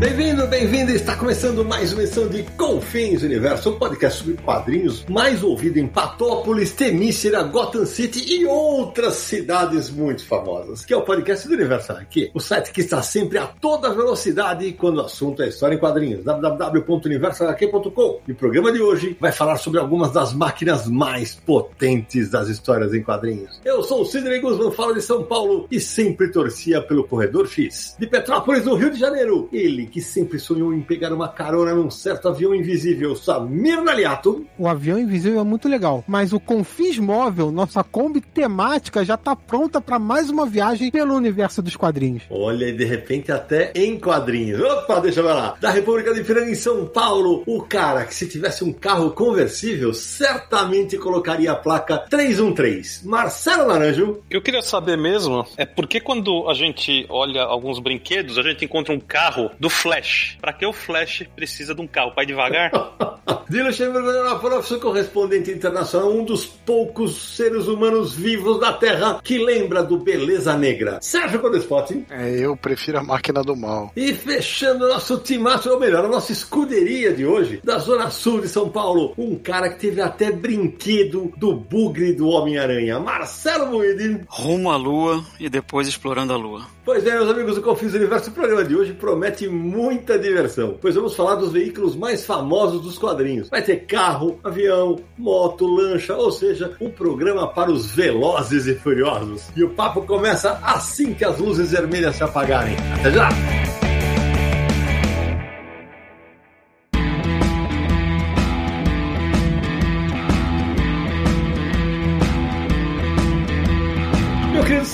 Bem-vindo, bem-vindo! Está começando mais uma edição de Confins Universo, um podcast sobre quadrinhos mais ouvido em Patópolis, Temícera, Gotham City e outras cidades muito famosas, que é o podcast do Universo aqui, o site que está sempre a toda velocidade quando o assunto é história em quadrinhos, www.universohq.com. E o programa de hoje vai falar sobre algumas das máquinas mais potentes das histórias em quadrinhos. Eu sou o Sidney Guzman, falo de São Paulo e sempre torcia pelo Corredor X. De Petrópolis, no Rio de Janeiro, ele que sempre sonhou em pegar uma carona num certo avião invisível, Samir Naliato. O avião invisível é muito legal, mas o Confis Móvel, nossa Kombi temática, já tá pronta para mais uma viagem pelo universo dos quadrinhos. Olha, e de repente até em quadrinhos. Opa, deixa eu ver lá. Da República de Piranga em São Paulo, o cara que se tivesse um carro conversível, certamente colocaria a placa 313. Marcelo Naranjo. Eu queria saber mesmo, é porque quando a gente olha alguns brinquedos, a gente encontra um carro do Flash. Pra que o Flash precisa de um carro? Pai devagar? Dilo Chamberlain, professor correspondente internacional, um dos poucos seres humanos vivos da Terra que lembra do Beleza Negra. Sérgio Codespot. É, eu prefiro a máquina do mal. E fechando nosso timaço, ou melhor, a nossa escuderia de hoje, da Zona Sul de São Paulo, um cara que teve até brinquedo do bugre do Homem-Aranha, Marcelo Moedin. Rumo à Lua e depois explorando a Lua. Pois é, meus amigos do Confis Universo, o programa de hoje promete muita diversão, pois vamos falar dos veículos mais famosos dos quadrinhos. Vai ter carro, avião, moto, lancha, ou seja, um programa para os velozes e furiosos. E o papo começa assim que as luzes vermelhas se apagarem. Até já!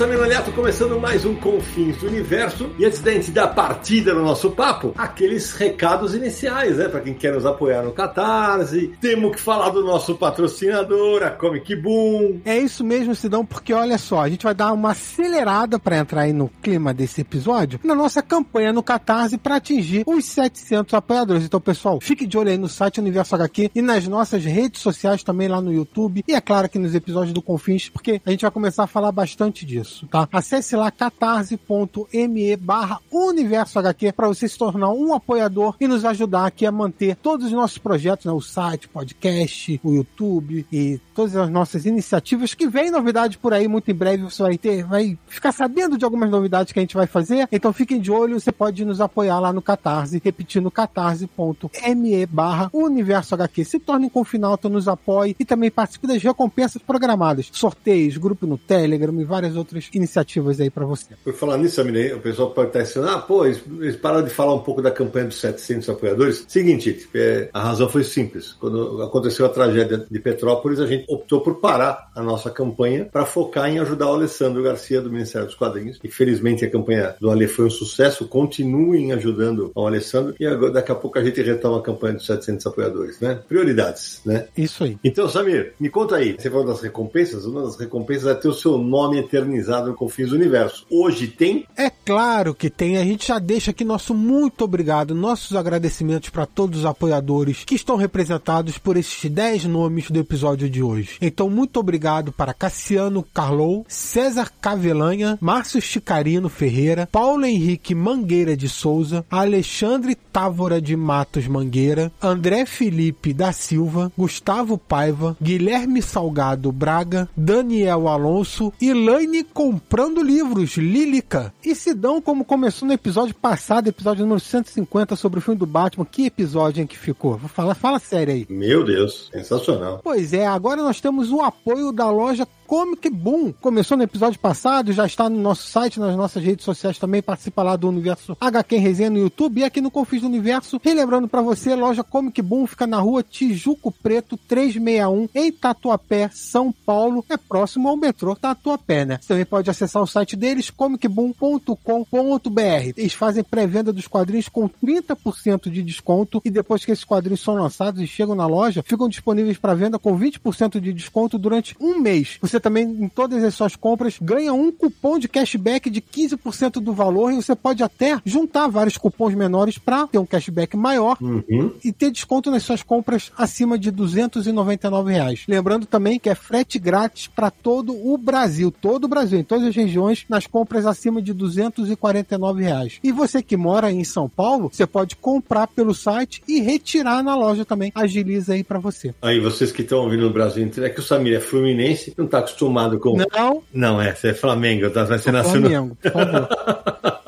Samir Neto começando mais um Confins do Universo. E antes da gente dar partida no nosso papo, aqueles recados iniciais, né? Para quem quer nos apoiar no Catarse. Temos que falar do nosso patrocinador, a Comic Boom. É isso mesmo, Sidão, porque olha só, a gente vai dar uma acelerada para entrar aí no clima desse episódio na nossa campanha no Catarse para atingir os 700 apoiadores. Então, pessoal, fique de olho aí no site Universo HQ e nas nossas redes sociais também lá no YouTube. E é claro que nos episódios do Confins, porque a gente vai começar a falar bastante disso isso, tá? Acesse lá catarse.me barra universo HQ para você se tornar um apoiador e nos ajudar aqui a manter todos os nossos projetos, né? O site, podcast, o YouTube e todas as nossas iniciativas que vem novidade por aí muito em breve você vai ter, vai ficar sabendo de algumas novidades que a gente vai fazer. Então fiquem de olho, você pode nos apoiar lá no Catarse, repetindo catarse.me barra universo HQ. Se torne com finalto, nos apoie e também participe das recompensas programadas, sorteios, grupo no Telegram e várias outras outras iniciativas aí para você. Por falar nisso, Amine, o pessoal pode estar dizendo, ah, pô, eles pararam de falar um pouco da campanha dos 700 apoiadores. Seguinte, é, a razão foi simples. Quando aconteceu a tragédia de Petrópolis, a gente optou por parar a nossa campanha para focar em ajudar o Alessandro Garcia do Ministério dos Quadrinhos. E felizmente a campanha do Ale foi um sucesso. Continuem ajudando o Alessandro e agora, daqui a pouco a gente retoma a campanha dos 700 apoiadores, né? Prioridades, né? Isso aí. Então, Samir, me conta aí. Você falou das recompensas? Uma das recompensas é ter o seu nome eternizado organizado no Confins do Universo. Hoje tem? É claro que tem. A gente já deixa aqui nosso muito obrigado, nossos agradecimentos para todos os apoiadores que estão representados por esses 10 nomes do episódio de hoje. Então, muito obrigado para Cassiano Carlou, César Cavelanha, Márcio Chicarino Ferreira, Paulo Henrique Mangueira de Souza, Alexandre Távora de Matos Mangueira, André Felipe da Silva, Gustavo Paiva, Guilherme Salgado Braga, Daniel Alonso, Elaine comprando livros, Lílica. E Sidão, como começou no episódio passado, episódio número 150 sobre o filme do Batman, que episódio em que ficou? Vou falar, fala sério aí. Meu Deus, sensacional. Pois é, agora nós temos o apoio da loja Comic Boom. Começou no episódio passado, já está no nosso site, nas nossas redes sociais também, participa lá do Universo HQ Resenha no YouTube e aqui no Confis do Universo. Relembrando para você, loja Comic Boom fica na rua Tijuco Preto 361, em Tatuapé, São Paulo. É próximo ao metrô Tatuapé, né? Você também pode acessar o site deles, comicboom.com.br. Eles fazem pré-venda dos quadrinhos com 30% de desconto e depois que esses quadrinhos são lançados e chegam na loja, ficam disponíveis para venda com 20% de desconto durante um mês. Você também, em todas as suas compras, ganha um cupom de cashback de 15% do valor e você pode até juntar vários cupons menores para ter um cashback maior Uhum. e ter desconto nas suas compras acima de 299 reais. Lembrando também que é frete grátis para todo o Brasil, todo o Brasil, em todas as regiões, nas compras acima de 249 reais. E você que mora em São Paulo, você pode comprar pelo site e retirar na loja também. Agiliza aí para você. Aí, vocês que estão ouvindo no Brasil inteiro, é que o Samir é fluminense, não tá acostumado com. Não, Não, é, você é Flamengo, tá? Você nasceu no... Flamengo, por favor.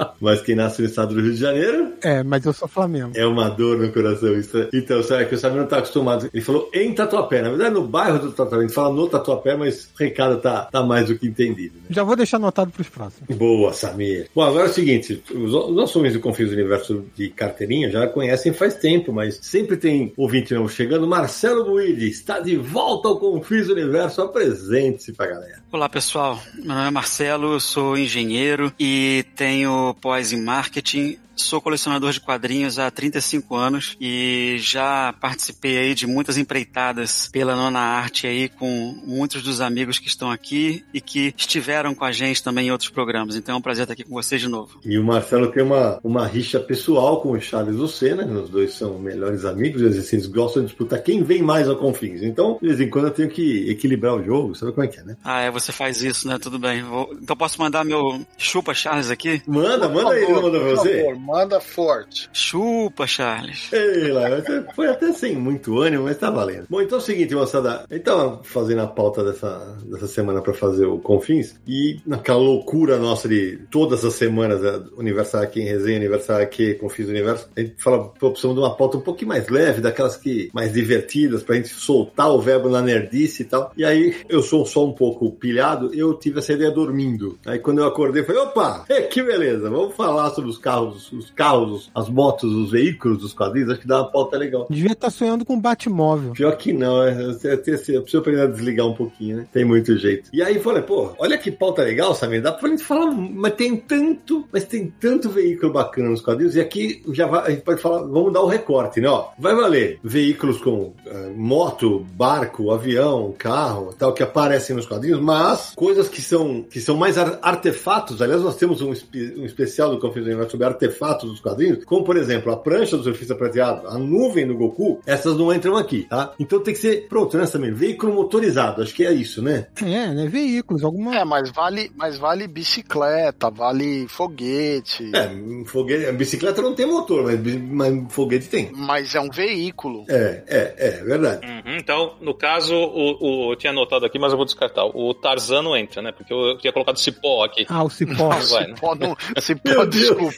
Mas quem nasce no estado do Rio de Janeiro É, mas eu sou Flamengo. é uma dor no coração. Isso é- Então, sabe que o Samir não tá acostumado. Ele falou em Tatuapé. Na verdade, no bairro do Tatuapé. Ele fala no Tatuapé, mas o recado tá, tá mais do que entendido. Né? Já vou deixar anotado pros próximos. Boa, Samir. Bom, agora é o seguinte: os, os nossos homens do Confis Universo de carteirinha já conhecem faz tempo, mas sempre tem ouvinte novo chegando. Marcelo Buide está de volta ao Confis Universo. Apresente-se pra galera. Olá pessoal, meu nome é Marcelo, eu sou engenheiro e tenho pós em marketing. Sou colecionador de quadrinhos há 35 anos e já participei aí de muitas empreitadas pela Nona Arte aí com muitos dos amigos que estão aqui e que estiveram com a gente também em outros programas. Então é um prazer estar aqui com vocês de novo. E o Marcelo tem uma, uma rixa pessoal com o Charles Lucena, né? os dois são melhores amigos, eles, assim, eles gostam de disputar quem vem mais ao Confins. Então, de vez em quando eu tenho que equilibrar o jogo, sabe como é que é, né? Ah, é, você faz isso, né? Tudo bem. Vou- Então posso mandar meu chupa Charles aqui? Manda, manda Por aí, favor, manda pra por você. favor, manda forte. Chupa Charles. Ei, lá, você foi até sem muito ânimo, mas tá valendo. Bom, então é o seguinte, moçada. A gente tava fazendo a pauta dessa, dessa semana pra fazer o Confins e naquela loucura nossa de todas as semanas, é, Universal aqui em resenha, Universal aqui, Confins do Universo, a gente fala, pô, precisamos de uma pauta um pouquinho mais leve, daquelas que mais divertidas, pra gente soltar o verbo na nerdice e tal. E aí, eu sou só um pouco pilhado, eu tive essa ideia dormindo. Aí quando eu acordei, eu falei, opa, que beleza, vamos falar sobre os carros, os carros, as motos, os veículos dos quadrinhos, acho que dá uma pauta legal. Devia estar sonhando com Batmóvel. Pior que não, é, eu, eu, eu, eu preciso aprender a desligar um pouquinho, né? Tem muito jeito. E aí falei, pô, olha que pauta legal, Samir, dá pra gente falar, mas tem tanto, mas tem tanto veículo bacana nos quadrinhos, e aqui já vai, a gente pode falar, vamos dar o recorte, né? Ó, vai valer veículos com eh, moto, barco, avião, carro, tal, que aparecem nos quadrinhos, mas coisas que são, que são mais ar- artefatos, aliás, nós temos um, um especial do Confins do Universo sobre artefatos dos quadrinhos, como por exemplo, a prancha do surfista prateado, a nuvem do Goku, essas não entram aqui, tá? Então tem que ser, pronto, né, também, veículo motorizado, acho que é isso, né? É, né? Veículos, alguma. É, mas vale, mas vale bicicleta, vale foguete. É, um foguete, a bicicleta não tem motor, mas, mas foguete tem. Mas é um veículo. É, é, é, verdade. Uhum, então, no caso, o, o- eu tinha anotado aqui, mas eu vou descartar. O Tarzan não entra, né? Porque eu tinha colocado cipó aqui. Ah, o cipó. Não vai, né? Cipó não, Meu cipó, Deus.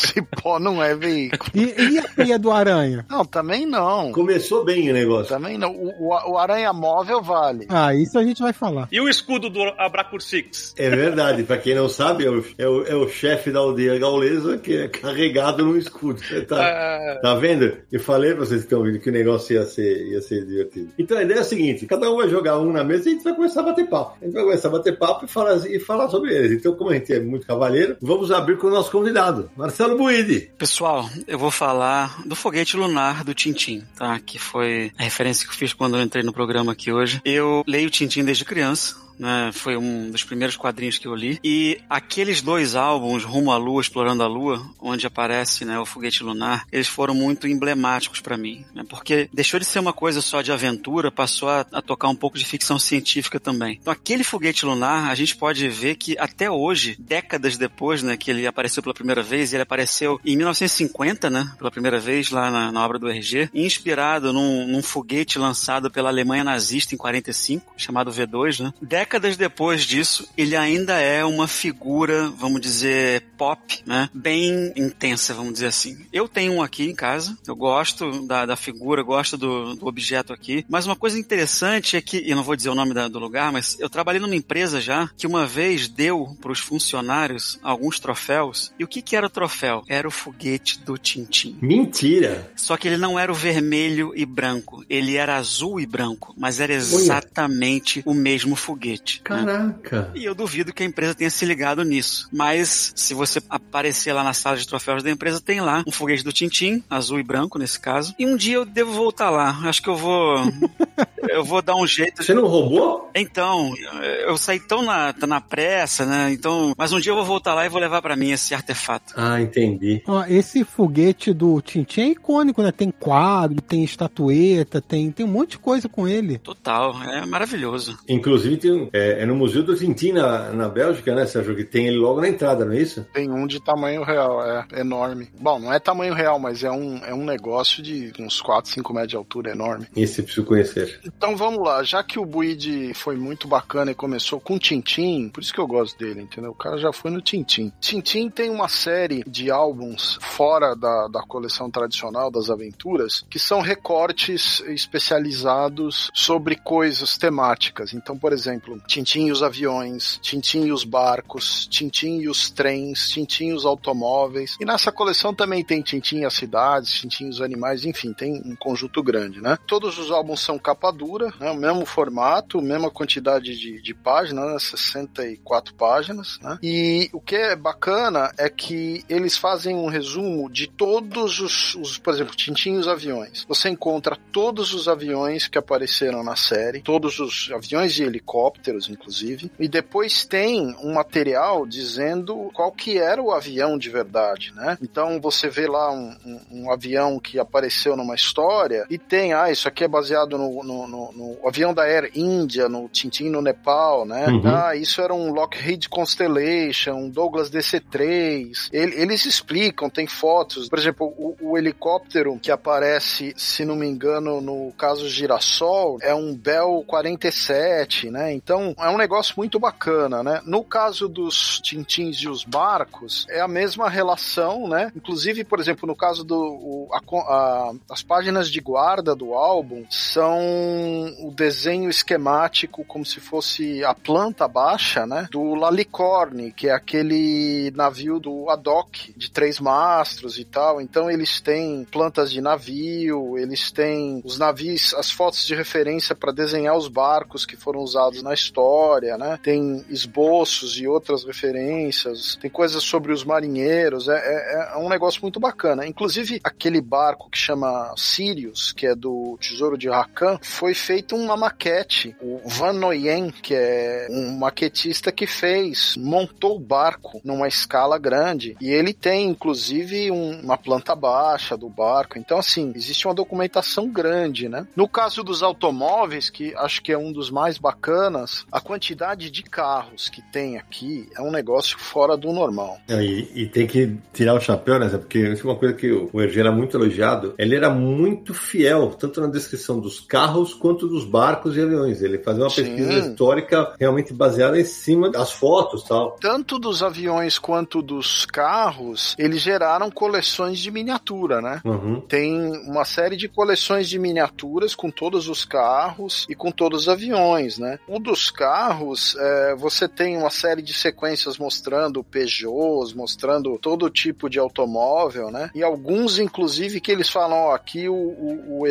Cipó não é veículo. E, e a teia do aranha? Não, também não. Começou bem o negócio. Também não. O, o, o aranha móvel vale. Ah, isso a gente vai falar. E o escudo do Abracursix? É verdade, pra quem não sabe, é o, é o, é o chefe da aldeia gaulesa que é carregado num escudo. Você Tá, É, tá vendo? Eu falei pra vocês que estão ouvindo que o negócio ia ser, ia ser divertido. Então a ideia é a seguinte: cada um vai jogar um na mesa e a gente vai começar a bater papo. A gente vai começar a bater papo e falar, e falar sobre eles. Então, como a gente é muito cavalheiro, vamos abrir com o nosso convidado, Marcelo Buide. Pessoal, eu vou falar do foguete lunar do Tintim, tá? Que foi a referência que eu fiz quando eu entrei no programa aqui hoje. Eu leio Tintim desde criança. Né, foi um dos primeiros quadrinhos que eu li. E aqueles dois álbuns, Rumo à Lua, Explorando a Lua, onde aparece né, o foguete lunar, eles foram muito emblemáticos pra mim. Né, porque deixou de ser uma coisa só de aventura, passou a, a tocar um pouco de ficção científica também. Então, aquele foguete lunar, a gente pode ver que até hoje, décadas depois né, que ele apareceu pela primeira vez, ele apareceu em 1950, né, pela primeira vez lá na, na obra do RG, inspirado num, num foguete lançado pela Alemanha nazista em 45, chamado V2, né? Décadas depois disso, ele ainda é uma figura, vamos dizer, pop, né? Bem intensa, vamos dizer assim. Eu tenho um aqui em casa, eu gosto da, da figura, gosto do, do objeto aqui. Mas uma coisa interessante é que, eu não vou dizer o nome da, do lugar, mas eu trabalhei numa empresa já que uma vez deu para os funcionários alguns troféus. E o que, que era o troféu? Era o foguete do Tintim. Mentira! Só que ele não era o vermelho e branco, ele era azul e branco, mas era exatamente o mesmo foguete. Né? Caraca! E eu duvido que a empresa tenha se ligado nisso. Mas se você aparecer lá na sala de troféus da empresa, tem lá um foguete do Tintim, azul e branco nesse caso. E um dia eu devo voltar lá. Acho que eu vou. eu vou dar um jeito. Você não roubou? Então, eu saí tão na, na pressa, né? Então, mas um dia eu vou voltar lá e vou levar pra mim esse artefato. Ah, entendi. Ó, esse foguete do Tintin é icônico, né? Tem quadro, tem estatueta, tem, tem um monte de coisa com ele. Total, é maravilhoso. Inclusive, tem é, é no Museu do Tintin na, na Bélgica, né, Sérgio? Que tem ele logo na entrada, não é isso? Tem um de tamanho real, é enorme. Bom, não é tamanho real, mas é um, é um negócio de uns 4, 5 metros de altura, enorme. Esse eu preciso conhecer. Então vamos lá, já que o Buide foi muito bacana e começou com Tintim, por isso que eu gosto dele, entendeu? O cara já foi no Tintim. Tintim tem uma série de álbuns fora da, da coleção tradicional das aventuras que são recortes especializados sobre coisas temáticas. Então, por exemplo, Tintim e os aviões, Tintim e os barcos, Tintim e os trens, Tintim e os automóveis. E nessa coleção também tem Tintim as cidades, Tintim os animais, enfim, tem um conjunto grande, né? Todos os álbuns são capa dura, né? o mesmo formato, mesma quantidade de, de páginas, né? 64 páginas, né? E o que é bacana é que eles fazem um resumo de todos os, os por exemplo, Tintim e os aviões. Você encontra todos os aviões que apareceram na série, todos os aviões e helicópteros, inclusive, e depois tem um material dizendo qual que era o avião de verdade, né? Então você vê lá um, um, um avião que apareceu numa história e tem, ah, isso aqui é baseado no, no, no, no avião da Air India, no Tintin no Nepal, né? Uhum. Ah, isso era um Lockheed Constellation, um Douglas DC-3. Ele- eles explicam, tem fotos. Por exemplo, o, o helicóptero que aparece, se não me engano, no caso Girassol, é um Bell 47, né? Então, é um negócio muito bacana, né? No caso dos Tintins e os barcos, é a mesma relação, né? Inclusive, por exemplo, no caso do o- a a- as páginas de guarda do álbum são o desenho esquemático como se fosse a planta baixa, né? Do Lalicorne, que é aquele navio do Haddock de três mastros e tal. Então eles têm plantas de navio, eles têm os navios, as fotos de referência para desenhar os barcos que foram usados na história, né? Tem esboços e outras referências, tem coisas sobre os marinheiros, é, é- é um negócio muito bacana. Inclusive, aquele barco que chama Sirius, que é do Tesouro de Rakan, foi feito uma maquete. O Van Noyen, que é um maquetista que fez, montou o barco numa escala grande, e ele tem, inclusive, um- uma planta baixa do barco. Então, assim, existe uma documentação grande, né? No caso dos automóveis, que acho que é um dos mais bacanas, a quantidade de carros que tem aqui é um negócio fora do normal. É, E, e tem que tirar o chapéu, né? Porque isso é uma coisa que o Hergé era muito elogiado. Ele era muito fiel, tanto na descrição dos carros quanto dos barcos e aviões. Ele fazia uma Sim. pesquisa histórica realmente baseada em cima das fotos tal. tanto dos aviões quanto dos carros, eles geraram coleções de miniatura, né? Uhum. Tem uma série de coleções de miniaturas com todos os carros e com todos os aviões, né? O dos carros, é, você tem uma série de sequências mostrando Peugeots, mostrando todo tipo de automóvel, né? E alguns, inclusive, que eles falam, ó, aqui o, o, o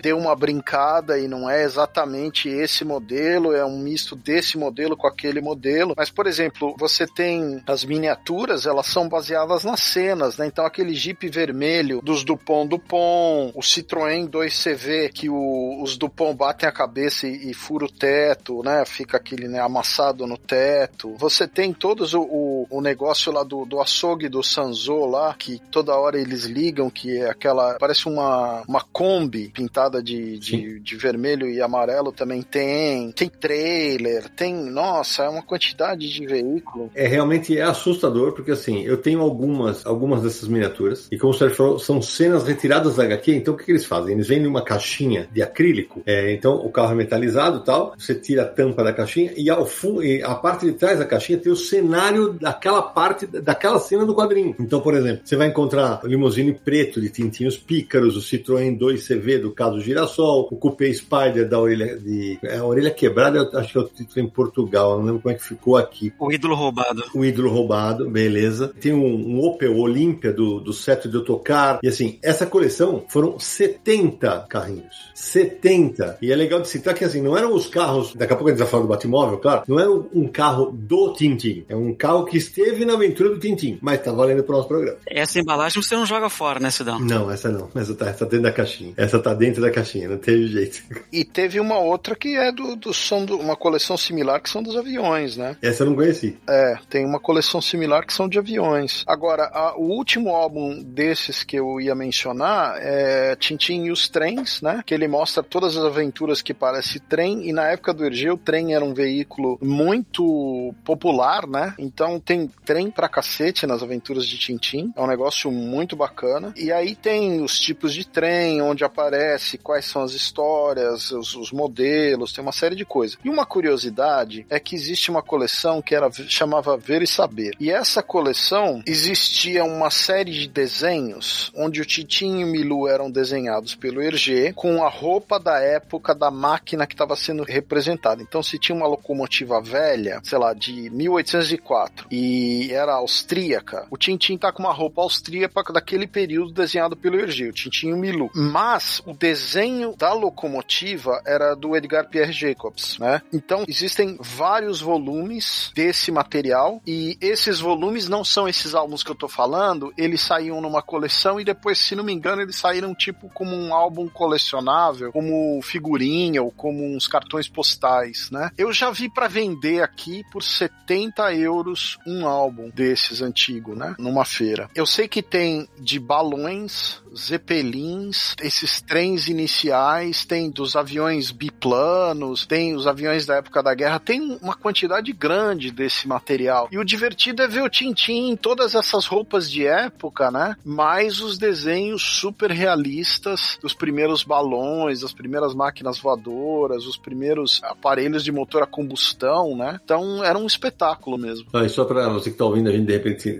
deu uma brincada e não é exatamente esse modelo, é um misto desse modelo com aquele modelo. Mas, por exemplo, você tem as miniaturas, elas são baseadas nas cenas, né? Então aquele Jeep vermelho dos Dupont Dupont, o Citroën 2CV que o- os Dupont batem a cabeça e, e o teto, né? Fica aquele né, amassado no teto. Você tem todos o, o, o negócio lá do, do açougue do Sanzo lá, que toda hora eles ligam, que é aquela. Parece uma, uma Kombi pintada de, de, de vermelho e amarelo também tem. Tem trailer, tem. Nossa, é uma quantidade de veículo. É realmente é assustador, porque assim, eu tenho algumas, algumas dessas miniaturas, e como o Sérgio falou, são cenas retiradas da HQ, então o que, que eles fazem? Eles vendem uma caixinha de acrílico, é, então o carro é metalizado e tal, você tira a tampa da caixinha, e ao fundo, e a parte de trás da caixinha tem o cenário daquela parte, daquela cena do quadrinho. Então, por exemplo, você vai encontrar o limousine preto de Tintinhos Pícaros, o Citroën 2CV do caso Girassol, o Coupé Spider da orelha de. É, a orelha quebrada, eu acho que é o título em Portugal, não lembro como é que ficou aqui. O ídolo roubado. O ídolo roubado, beleza. Tem um, um Opel Olímpia do, do Seto de Autocar. E assim, essa coleção foram 70 carrinhos. 70. E é legal de citar que assim, não eram os carros. Daqui a pouco a gente vai falar do Batmóvel, claro. Não é um carro do Tintin. É um carro que esteve na aventura do Tintin. Mas tá valendo pro nosso programa. Essa embalagem você não joga fora, né, Cidão? Não, essa não. Essa tá, essa tá dentro da caixinha. Essa tá dentro da caixinha, não teve jeito. E teve uma outra que é do, do som do, uma coleção similar que são dos aviões, né? Essa eu não conheci. É, tem uma coleção similar que são de aviões. Agora, a, o último álbum desses que eu ia mencionar é Tintin e os Trens, né? Que ele mostra todas as aventuras que parece trem, e na época do Hergé o trem era um veículo muito popular, né? Então tem trem pra cacete nas aventuras de Tintin. É um negócio muito bacana. E aí tem os tipos de trem, onde aparece, quais são as histórias, os, os modelos, tem uma série de coisas. E uma curiosidade é que existe uma coleção que era chamava Ver e Saber. E essa coleção existia uma série de desenhos onde o Tintin e o Milu eram desenhados pelo Hergé com a roupa da época da máquina que estava sendo representada. Então, se tinha uma locomotiva velha, sei lá, de 1804 e era austríaca, o Tintin tá com uma roupa austríaca daquele período desenhado pelo Hergé, o Tintin e o Milu. Mas o desenho da locomotiva era do Edgar Pierre Jacobs, né? Então, existem vários volumes desse material e esses volumes não são esses álbuns que eu tô falando, eles saíam numa coleção e depois, se não me engano, eles saíram tipo como um álbum colecionável, como figurinha ou como uns cartões postais, né? Eu já vi para vender aqui por 70 euros um álbum desses antigo, né? Numa feira. Eu sei que tem de balões, zeppelins, esses trens iniciais, tem dos aviões biplanos, tem os aviões da época da guerra, tem uma quantidade grande desse material. E o divertido é ver o Tintin em todas essas roupas de época, né? Mais os desenhos super realistas dos primeiros balões, das primeiras máquinas voadoras, os primeiros aparelhos de motor a combustão, né? Então era um espetáculo mesmo. Ah, e só para você que tá ouvindo a gente, de repente,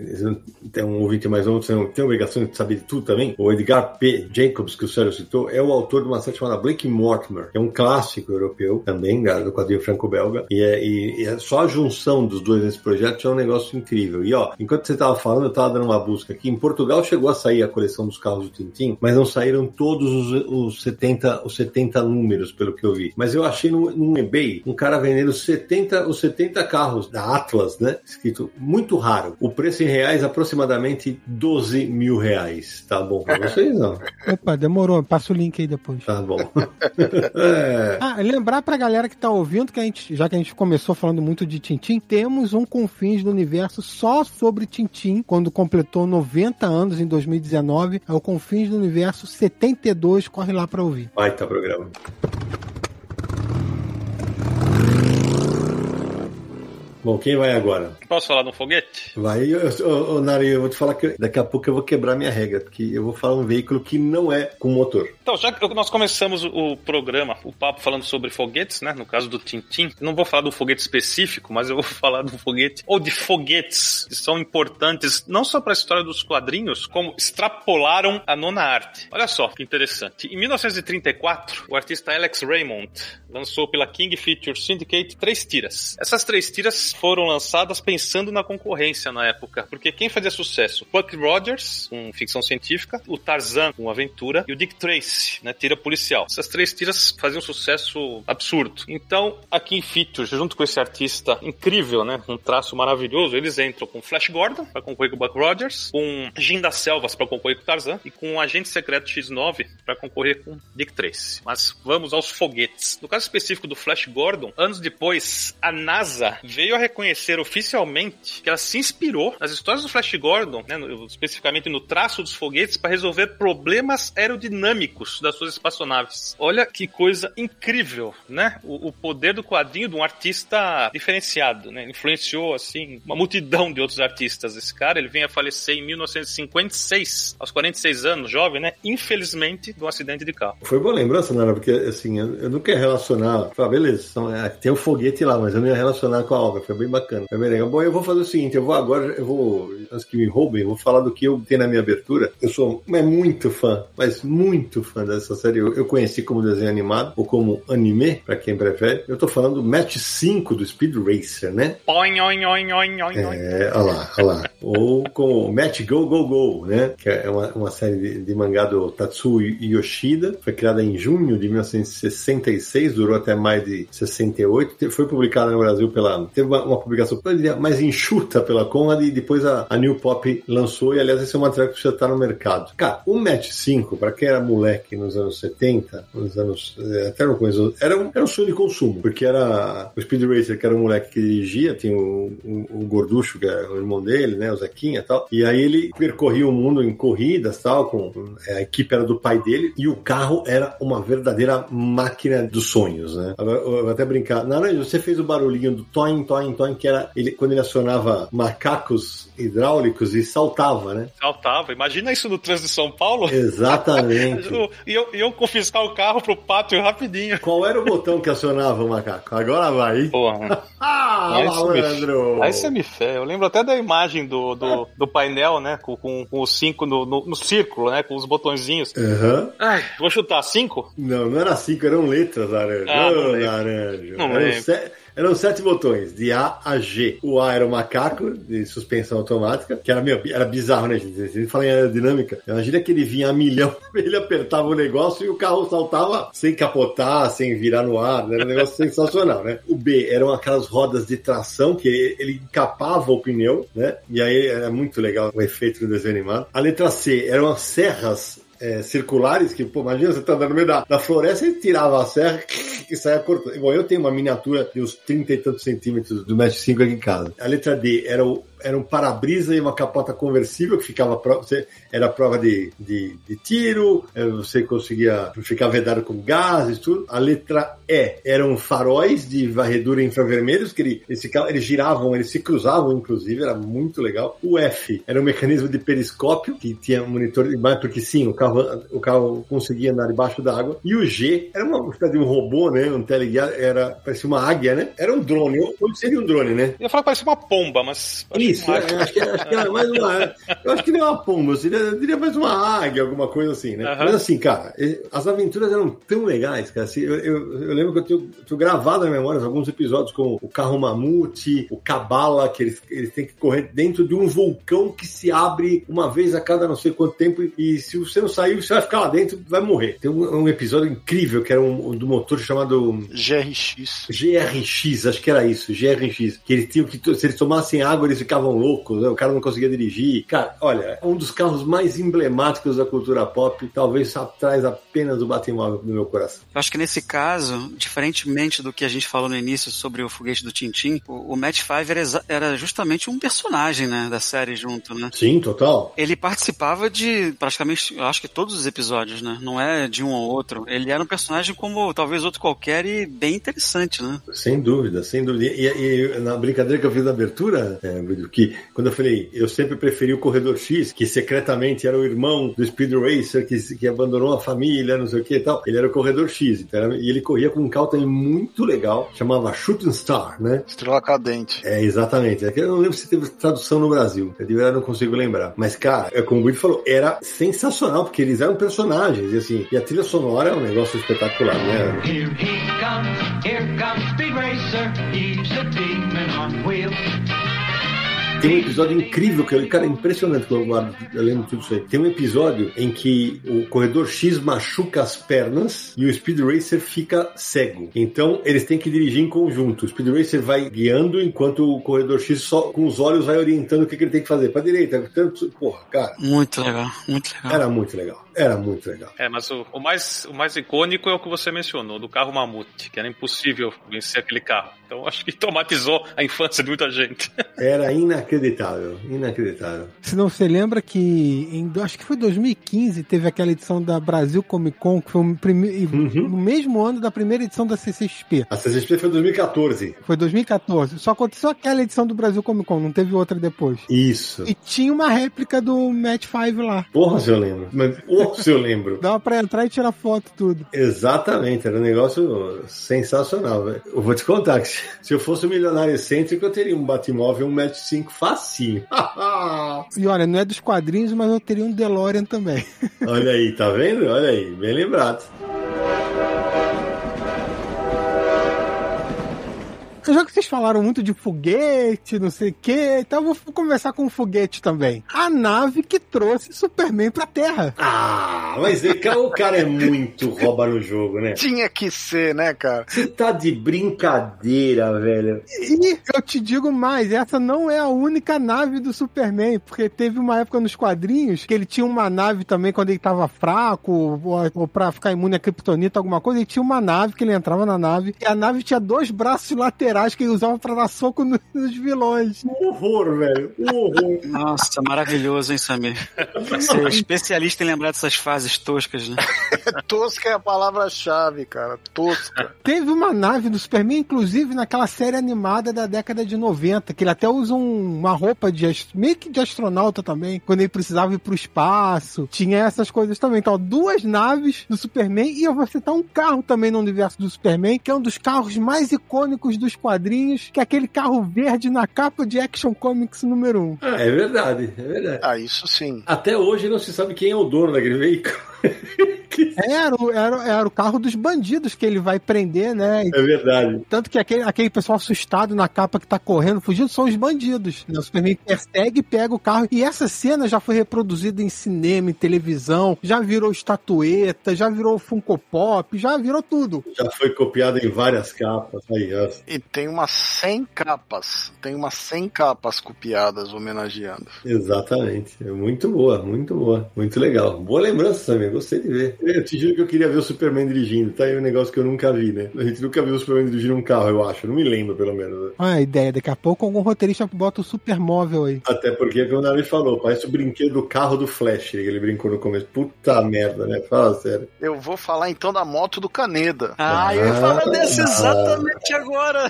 tem um ouvinte mais novo, você não tem obrigação de saber de tudo também. O Edgar P. Jacobs, que o Sérgio citou, é o autor de uma série chamada Blake Mortimer, que é um clássico europeu também, do quadrinho franco-belga. E, é, e, é só a junção dos dois nesse projeto é um negócio incrível. E ó, enquanto você tava falando, eu tava dando uma busca aqui. Em Portugal chegou a sair a coleção dos carros do Tintin, mas não saíram todos os, os 70, os 70 números, pelo que eu vi. Mas eu achei no, no eBay um cara vendendo 70, os 70 carros da Atlas, né? Escrito muito raro. O preço em reais aproximadamente 12 mil reais. Tá bom pra vocês, não? Opa, demorou. Passa o link aí depois. Tá bom. é. Ah, lembrar pra galera que tá ouvindo que a gente, já que a gente começou falando muito de Tintim, temos um Confins do Universo só sobre Tintim, quando completou 90 anos em 2019. É o Confins do Universo 72. Corre lá pra ouvir. Vai, tá programa. Bom, quem vai agora? Posso falar de um foguete? Vai, eu, eu, Nari, eu vou te falar que daqui a pouco eu vou quebrar minha regra, porque eu vou falar um veículo que não é com motor. Então, já que nós começamos o programa, o papo falando sobre foguetes, né? No caso do Tintin, não vou falar do foguete específico, mas eu vou falar do foguete, ou de foguetes que são importantes não só para a história dos quadrinhos, como extrapolaram a nona arte. Olha só que interessante. Em 1934, o artista Alex Raymond lançou pela King Feature Syndicate três tiras. Essas três tiras foram lançadas pensando na concorrência na época, porque quem fazia sucesso? Buck Rogers, com ficção científica, o Tarzan, com aventura, e o Dick Tracy, né, tira policial. Essas três tiras faziam um sucesso absurdo. Então, aqui em Features, junto com esse artista incrível, né, um traço maravilhoso, eles entram com Flash Gordon, para concorrer com o Buck Rogers, com Jim das Selvas, para concorrer com o Tarzan, e com o Agente Secreto X9, para concorrer com Dick Tracy. Mas vamos aos foguetes. No caso específico do Flash Gordon, anos depois, a NASA veio a reconhecer oficialmente que ela se inspirou nas histórias do Flash Gordon, né, no, especificamente no traço dos foguetes, para resolver problemas aerodinâmicos das suas espaçonaves. Olha que coisa incrível, né? O, o, poder do quadrinho de um artista diferenciado, né? Influenciou, assim, uma multidão de outros artistas. Esse cara, ele vem a falecer em 1956, aos 46 anos, jovem, né? Infelizmente, de um acidente de carro. Foi boa lembrança, Nara, porque, assim, eu, eu não quero relacionar... Falar, beleza, é, tem o um foguete lá, mas eu não ia relacionar com a obra. Foi foi bem bacana. Foi bem legal. Bom, eu vou fazer o seguinte, eu vou agora, eu vou, antes que me roubem, eu vou falar do que eu tenho na minha abertura. Eu sou é muito fã, mas muito fã dessa série. Eu, eu conheci como desenho animado, ou como anime, pra quem prefere. Eu tô falando do Match 5 do Speed Racer, né? Oin, oin, oin, oin, oin. É, olha lá, olha lá. Ou com Match Go Go Go, né? Que é uma, uma série de, de mangá do Tatsuo Yoshida. Foi criada em junho de 1966, durou até mais de 68. Te- Foi publicada no Brasil pela. Teve uma, uma publicação mais enxuta pela Conrad e depois a, a New Pop lançou. E aliás, esse é um material que precisa estar no mercado. Cara, o Match 5, pra quem era moleque nos anos 70, nos anos. eh, Até no começo, era um, era um sonho de consumo, porque era o Speed Racer, que era o moleque que dirigia, tinha o, o, o Gorducho, que era o irmão dele, né? O Zequinha e tal. E aí ele percorria o mundo em corridas tal, com a equipe era do pai dele, e o carro era uma verdadeira máquina dos sonhos, né? Agora, eu vou até brincar. Naranja, você fez o barulhinho do toin, toin, toin, que era ele, quando ele acionava macacos hidráulicos e saltava, né? Saltava. Imagina isso no trânsito de São Paulo. Exatamente. E eu, eu confiscar o carro pro pátio rapidinho. Qual era o botão que acionava o macaco? Agora vai. Porra. Ah, Aí você me- malandro! Aí você me fé. Eu lembro até da imagem do, do, do painel, né? Com, com, com os cinco no, no, no círculo, né? Com os botõezinhos. Aham. Ai, vou chutar cinco? Não, não era cinco, eram letras, laranja. Ah, não laranja. Não lembro. se- eram sete botões, de A a G. O A era o macaco, de suspensão automática, que era, meu, era bizarro, né, gente? Ele fala em aerodinâmica, imagina que ele vinha a milhão, ele apertava o negócio e o carro saltava sem capotar, sem virar no ar, né? Era um negócio sensacional, né? O B eram aquelas rodas de tração que ele encapava o pneu, né? E aí era muito legal o efeito do desenho animado. A letra C eram as serras é, circulares, que, pô, imagina você tá andando no meio da, da floresta e tirava a serra e saia cortando. Bom, eu tenho uma miniatura de uns 30 e tantos centímetros do Match 5 aqui em casa. A letra D era o era um para-brisa e uma capota conversível que ficava você era prova de, de, de tiro, eh, você conseguia ficar vedado com gases, tudo. A letra E eram faróis de varredura infravermelhos que ele- eles, eles giravam, eles se cruzavam, inclusive, era muito legal. O F era um mecanismo de periscópio que tinha monitor de porque sim, o carro, o carro conseguia andar debaixo d'água. E o G era uma espécie de um robô, né? Um teleguiado, era, parecia uma águia, né? Era um drone, hoje seria um drone, né? Eu ia falar que parecia uma pomba, mas. Isso, acho, que, acho que era mais uma. Eu acho que nem uma pomba, eu diria, eu diria mais uma águia, alguma coisa assim, né? Aham. Mas assim, cara, as aventuras eram tão legais, cara. Assim, eu, eu, eu lembro que eu tenho, tenho gravado na memória alguns episódios com o carro mamute, o Cabala, que eles, eles têm que correr dentro de um vulcão que se abre uma vez a cada não sei quanto tempo, e se você não sair, você vai ficar lá dentro vai morrer. Tem um, um episódio incrível que era um, do motor chamado GRX. GRX, acho que era isso, GRX. Que eles tinham que, se eles tomassem água, eles ficavam loucos, né? o cara não conseguia dirigir. Cara, olha, um dos carros mais emblemáticos da cultura pop, talvez atrás apenas do Batmóvel no meu coração. Eu acho que nesse caso, diferentemente do que a gente falou no início sobre o foguete do Tintin, o, o Matt Five era, justamente um personagem, né, da série junto, né? Sim, total. Ele participava de praticamente, eu acho que todos os episódios, né? Não é de um ou outro. Ele era um personagem como talvez outro qualquer e bem interessante, né? Sem dúvida, sem dúvida. E, e- e na brincadeira que eu fiz na abertura, é, Guido, que quando eu falei, eu sempre preferi o Corredor X, que secretamente era o irmão do Speed Racer, que, que abandonou a família, não sei o que e tal. Ele era o Corredor X, então era- e ele corria com um carro também muito legal, chamava Shooting Star, né? Estrela cadente. É, exatamente. É que Eu não lembro se teve tradução no Brasil. Eu de verdade não consigo lembrar. Mas, cara, é como o Guido falou, era sensacional, porque eles eram personagens, e assim, e a trilha sonora é um negócio espetacular, né? Here he comes, here comes Speed Racer. He's a demon on wheels. Tem um episódio incrível, que eu- cara, é impressionante que eu guardo, eu lembro tudo isso aí. Tem um episódio em que o corredor X machuca as pernas e o Speed Racer fica cego. Então, eles têm que dirigir em conjunto. O Speed Racer vai guiando enquanto o corredor X só com os olhos vai orientando o que, que ele tem que fazer. Pra direita, tanto, porra, cara, Muito legal, muito legal. era muito legal. Era muito legal. É, mas o, o mais, o mais icônico é o que você mencionou, do carro mamute, que era impossível vencer aquele carro. Então acho que traumatizou a infância de muita gente. Era inacreditável, inacreditável. Se não você lembra que em, acho que foi 2015 teve aquela edição da Brasil Comic Con que foi um prime- Uhum. no mesmo ano da primeira edição da CCXP. A CCXP foi em 2014. Foi 2014. Só aconteceu aquela edição do Brasil Comic Con, não teve outra depois. Isso. E tinha uma réplica do Match 5 lá. Porra, se eu lembro. Mas, ô, Nossa, eu lembro. Dava pra entrar e tirar foto, tudo. Exatamente, era um negócio sensacional, velho. Eu vou te contar que se- se eu fosse um milionário excêntrico, eu teria um Batmóvel 1,5m facinho. E olha, não é dos quadrinhos, mas eu teria um DeLorean também. Olha aí, tá vendo? Olha aí, bem lembrado. Já que vocês falaram muito de foguete, não sei o que, então eu vou conversar com o foguete também. A nave que trouxe Superman pra Terra. Ah, mas é o cara é muito rouba no jogo, né? Tinha que ser, né, cara? Você tá de brincadeira, velho. E eu te digo mais, essa não é a única nave do Superman, porque teve uma época nos quadrinhos que ele tinha uma nave também quando ele tava fraco, ou, ou pra ficar imune a kryptonita, alguma coisa, ele tinha uma nave que ele entrava na nave, e a nave tinha dois braços laterais que ele usava pra dar soco no- nos vilões. Um horror, velho. Um horror. Nossa, maravilhoso, hein, Samir? Você é especialista em lembrar dessas fases toscas, né? Tosca é a palavra-chave, cara. Tosca. Teve uma nave do Superman, inclusive naquela série animada da década de 90, que ele até usa um- uma roupa de meio que de astronauta também, quando ele precisava ir pro espaço. Tinha essas coisas também. Então, duas naves do Superman e eu vou citar um carro também no universo do Superman, que é um dos carros mais icônicos dos quadrinhos, que é aquele carro verde na capa de Action Comics número 1. Ah, é verdade, é verdade. Ah, isso sim. Até hoje não se sabe quem é o dono daquele veículo. Era, o- era, era o carro dos bandidos que ele vai prender, né? É verdade. Tanto que aquele, aquele pessoal assustado na capa que tá correndo, fugindo, são os bandidos. né? O Superman persegue e pega o carro. E essa cena já foi reproduzida em cinema, em televisão, já virou estatueta, já virou Funko Pop, já virou tudo. Já foi copiado em várias capas. Aí, ó. E tem umas 100 capas. Tem umas 100 capas copiadas homenageando. Exatamente. É muito boa, muito boa. Muito legal. Boa lembrança também, gostei de ver. Eu te juro que eu queria ver o Superman dirigindo. Tá aí um negócio que eu nunca vi, né? A gente nunca viu o Superman dirigindo um carro, eu acho. Não me lembro, pelo menos. né? Olha a ideia, daqui a pouco algum roteirista bota o supermóvel aí. Até porque, como o Navi falou, parece o brinquedo do carro do Flash, que ele brincou no começo. Puta merda, né? Fala sério. Eu vou falar então da moto do Caneda. Ah, eu ia falar desse exatamente agora.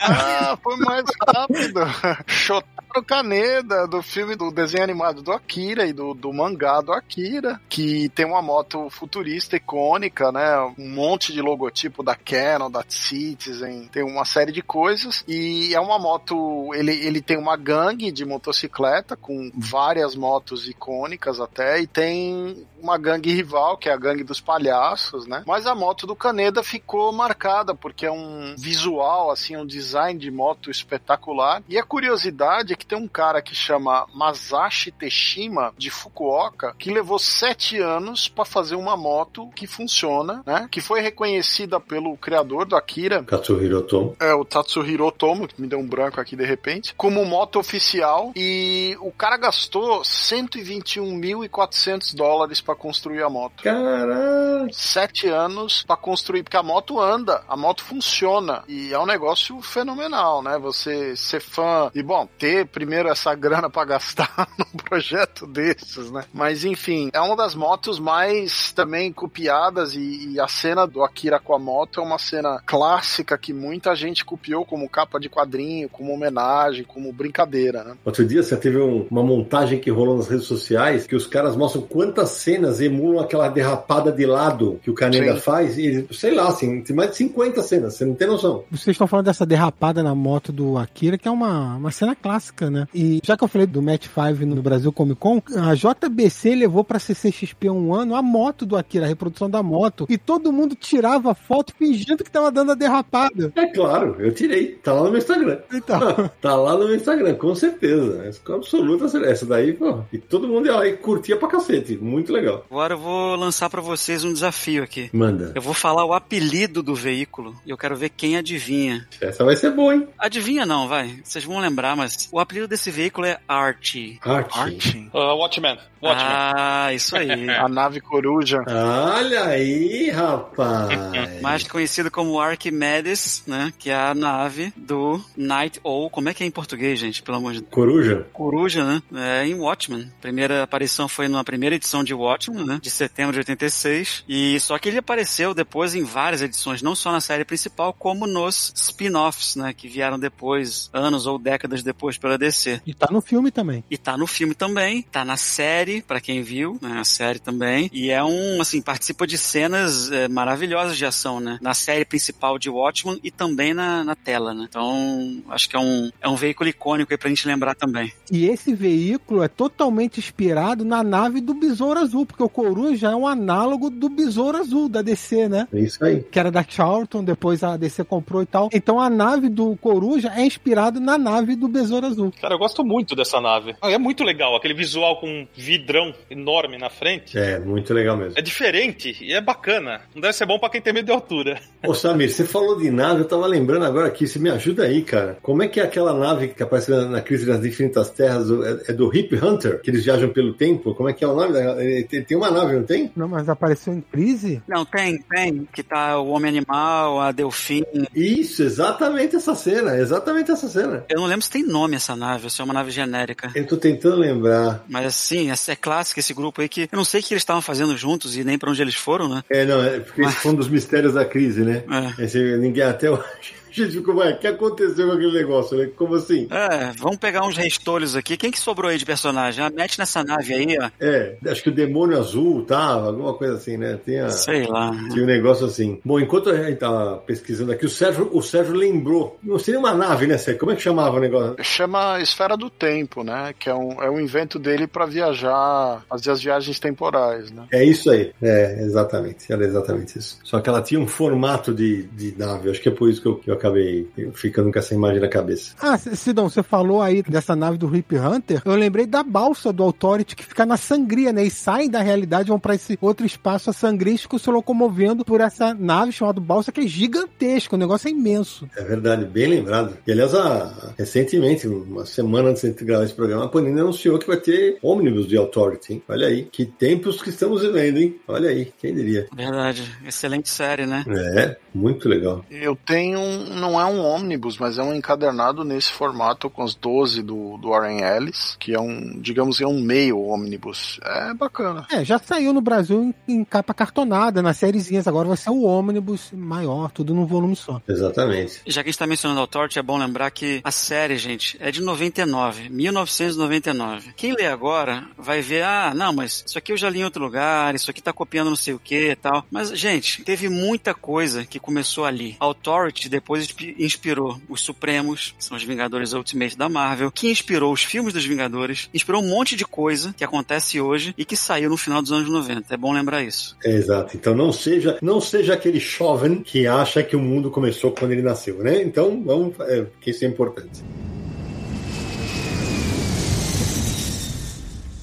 Ah, foi mais rápido. Shotaro Kaneda, do filme do desenho animado do Akira e do, do mangá do Akira, que tem uma moto futurista icônica, né? Um monte de logotipo da Canon, da Citizen, tem uma série de coisas. E é uma moto, ele, ele tem uma gangue de motocicleta com várias motos icônicas até, e tem uma gangue rival, que é a gangue dos palhaços, né? Mas a moto do Caneda ficou marcada, porque é um visual, assim, um design de moto espetacular. E a curiosidade é que tem um cara que chama Masashi Teshima, de Fukuoka, que levou sete anos para fazer uma moto que funciona, né? Que foi reconhecida pelo criador do Akira, Katsuhiro Otomo. é, o Tatsuhiro Otomo, que me deu um branco aqui de repente, como moto oficial e o cara gastou 121.400 dólares para construir a moto. Caraca! Sete anos para construir, porque a moto anda, a moto funciona e é um negócio fenomenal, né? Você ser fã e, bom, ter primeiro essa grana para gastar num projeto desses, né? Mas enfim, é uma das motos mais também copiadas e, e a cena do Akira com a moto é uma cena clássica que muita gente copiou como capa de quadrinho, como homenagem, como brincadeira, né? Outro dia você teve um- uma montagem que rolou nas redes sociais que os caras mostram quantas cenas emulam aquela derrapada de lado que o Caneda Sim. faz. E, sei lá, assim, tem mais de 50 cenas, você não tem noção. Vocês estão falando dessa derrapada na moto do Akira, que é uma, uma cena clássica, né? E já que eu falei do Match 5 no Brasil Comic Con, a JBC levou pra CCXP um ano a moto do Akira, a reprodução da moto, e todo mundo tirava foto fingindo que tava dando a derrapada. É claro, eu tirei. Tá lá no meu Instagram. Então, Tá lá no meu Instagram, com certeza. Essa com absoluta certeza. Essa daí, pô. E todo mundo ia lá e curtia pra cacete. Muito legal. Agora eu vou lançar pra vocês um desafio aqui. Manda. Eu vou falar o apelido do veículo e eu quero ver quem adivinha. Essa vai ser boa, hein? Adivinha não, vai. Vocês vão lembrar, mas o apelido desse veículo é Archie. Arte. Arte. Uh, Watchmen. Watchmen. Ah, isso aí. A nave coruja. Olha aí, rapaz. Mais conhecido como Archimedes, né? Que é a nave do Night Owl. Como é que é em português, gente? Pelo amor de Deus. Coruja? Coruja, né? É, em Watchmen. Primeira aparição foi na primeira edição de Watchmen, né? De setembro de 86. E só que ele apareceu depois em várias edições, não só na série principal, como nos spin-offs, né? Que vieram depois, anos ou décadas depois, pela da DC. E tá no filme também. E tá no filme também, tá na série, pra quem viu, né? A série também. E é um, assim, participa de cenas é, maravilhosas de ação, né? Na série principal de Watchmen e também na, na tela, né? Então, acho que é um, é um veículo icônico aí pra gente lembrar também. E esse veículo é totalmente inspirado na nave do Besouro Azul, porque o Coruja é um análogo do Besouro Azul da DC, né? É isso aí. Que era da Charlton, depois a DC comprou e tal. Então a nave do Coruja é inspirada na nave do Besouro Azul. Cara, eu gosto muito dessa nave. É muito legal, aquele visual com um vidrão enorme na frente. É, muito legal mesmo. É diferente e é bacana. Não deve ser bom pra quem tem medo de altura. Ô Samir, você falou de nave, eu tava lembrando agora aqui, você me ajuda aí, cara. Como é que é aquela nave que aparece na, na Crise das Infinitas Terras, é, é do Hip Hunter, que eles viajam pelo tempo? Como é que é o nome? da- ele Tem, tem uma nave, não tem? Não, mas apareceu em crise? Não, tem, tem. Que tá o Homem-Animal, a Delfim. Isso, exatamente essa cena, exatamente essa cena. Eu não lembro se tem nome essa nave, se é uma nave genérica. Eu tô tentando lembrar. Mas assim, essa é clássica esse grupo aí que eu não sei o que eles estavam fazendo juntos e nem pra onde eles foram, né? É, não, é porque esse foi um dos mistérios da crise, né? É. Esse, ninguém até hoje. Gente ficou, ué, o que aconteceu com aquele negócio, né? Como assim? É, vamos pegar uns restolhos aqui. Quem que sobrou aí de personagem? Ah, mete nessa nave aí, ó. É, acho que o demônio azul tava, alguma coisa assim, né? Tem a, Sei lá. Tinha um negócio assim. Bom, enquanto a gente tava pesquisando aqui, o Sérgio, o Sérgio lembrou. Não seria uma nave, né, Sérgio? Como é que chamava o negócio? Chama Esfera do Tempo, né? Que é um, é um invento dele pra viajar, fazer as viagens temporais, né? É isso aí. É, exatamente. Era exatamente isso. Só que ela tinha um formato de, de nave. Acho que é por isso que eu, que eu acabei ficando com essa imagem na cabeça. Ah, Sidão, você falou aí dessa nave do Rip Hunter. Eu lembrei da balsa do Authority que fica na sangria, né? E saem da realidade, vão pra esse outro espaço, a sangria, ficam se locomovendo por essa nave chamada balsa, que é gigantesca. O negócio é imenso. É verdade, bem lembrado. E aliás, a- recentemente, uma semana antes de gravar esse programa, a Panini anunciou que vai ter ônibus de Authority, hein? Olha aí, que tempos que estamos vivendo, hein? Olha aí, quem diria? Verdade. Excelente série, né? É, muito legal. Eu tenho um, não é um ônibus, mas é um encadernado nesse formato com os 12 do, do Warren Ellis, que é um, digamos, é um meio ônibus. É bacana. É, já saiu no Brasil em, em capa cartonada, nas sériezinhas. Agora vai ser o ônibus maior, tudo num volume só. Exatamente. Já que a gente tá mencionando Authority, é bom lembrar que a série, gente, é de 99, 1999. Quem lê agora vai ver, ah, não, mas isso aqui eu já li em outro lugar, isso aqui tá copiando não sei o que e tal. Mas, gente, teve muita coisa que começou ali. Authority depois inspi- inspirou os Supremos, são os Vingadores Ultimate da Marvel, que inspirou os filmes dos Vingadores, inspirou um monte de coisa que acontece hoje e que saiu no final dos anos 90. É bom lembrar isso. Exato. Então não seja, não seja aquele jovem que acha que o mundo começou quando ele nasceu, né? Então vamos, é, que isso é importante.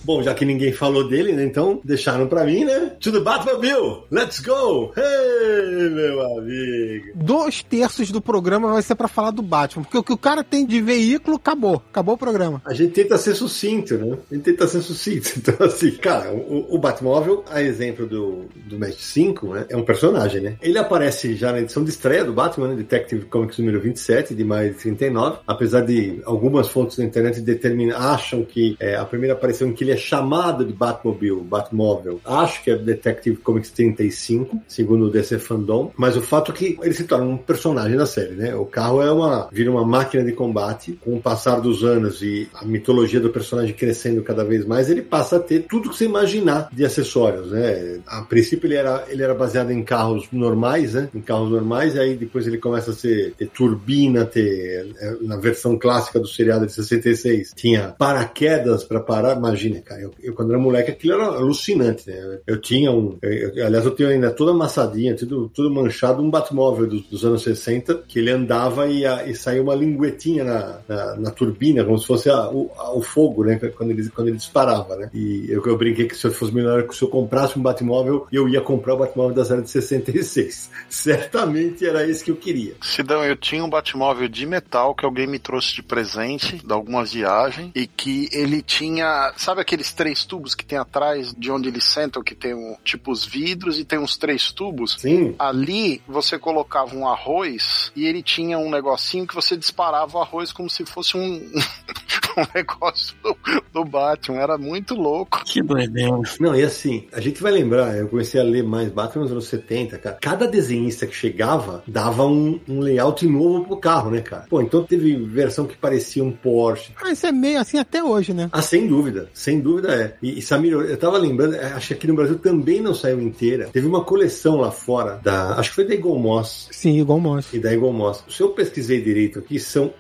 Bom, já que ninguém falou dele, né? Então deixaram pra mim, né? To the Batmobile! Let's go! Hey, meu amigo! Dois terços do programa vai ser pra falar do Batman, porque o que o cara tem de veículo, acabou. Acabou o programa. A gente tenta ser sucinto, né? A gente tenta ser sucinto. Então, assim, cara, o, o Batmóvel, a exemplo do, do Match 5, né? É um personagem, né? Ele aparece já na edição de estreia do Batman, né? Detective Comics número 27, de maio de 39. Apesar de algumas fontes na internet determinam, acham que é, a primeira aparição que ele é chamado de Batmobile, Batmóvel, acho que é Detective Comics 35, segundo o DC Fandom. Mas o fato é que ele se torna um personagem da série, né? O carro é uma, vira uma máquina de combate. Com o passar dos anos e a mitologia do personagem crescendo cada vez mais, ele passa a ter tudo que você imaginar de acessórios, né? A princípio ele era, ele era baseado em carros normais, né? Em carros normais, e aí depois ele começa a ser, ter turbina, ter é, na versão clássica do seriado de 66, tinha paraquedas para parar. Imagina, cara, eu, eu quando era moleque aquilo era alucinante, né? Eu tinha um, eu- eu- aliás eu tenho ainda toda amassadinha, tudo, tudo manchado, um Batmóvel dos, dos anos 60 que ele andava e, a, e saía uma linguetinha na, na, na turbina, como se fosse a- o, a- o fogo, né? Quando ele, quando ele disparava, né? E eu, brinquei que se eu fosse melhor, que se eu comprasse um Batmóvel, eu ia comprar o Batmóvel da série de 66. Certamente era isso que eu queria. Sidão, eu tinha um Batmóvel de metal que alguém me trouxe de presente de alguma viagem e que ele tinha, sabe aqueles três tubos que tem atrás de onde eles sentam, que tem um, tipo os vidros e tem uns três tubos? Sim. Ali você colocava um arroz e ele tinha um negocinho que você disparava o arroz como se fosse um, um negócio do, do Batman. Era muito louco. Que doideira. Não, e assim, a gente vai lembrar, eu comecei a ler mais Batman nos anos 70, cara. Cada desenhista que chegava dava um, um layout novo pro carro, né, cara? Pô, então teve versão que parecia um Porsche. Ah, isso é meio assim até hoje, né? Ah, sem dúvida, sem dúvida é. E, e Samir, eu tava lembrando, é, acho que aqui no Brasil também não saiu inteira. Teve uma coleção lá fora, da, acho que foi da Eagle Moss. Sim, o Moss. E da Eagle Moss. Se eu pesquisei direito aqui, são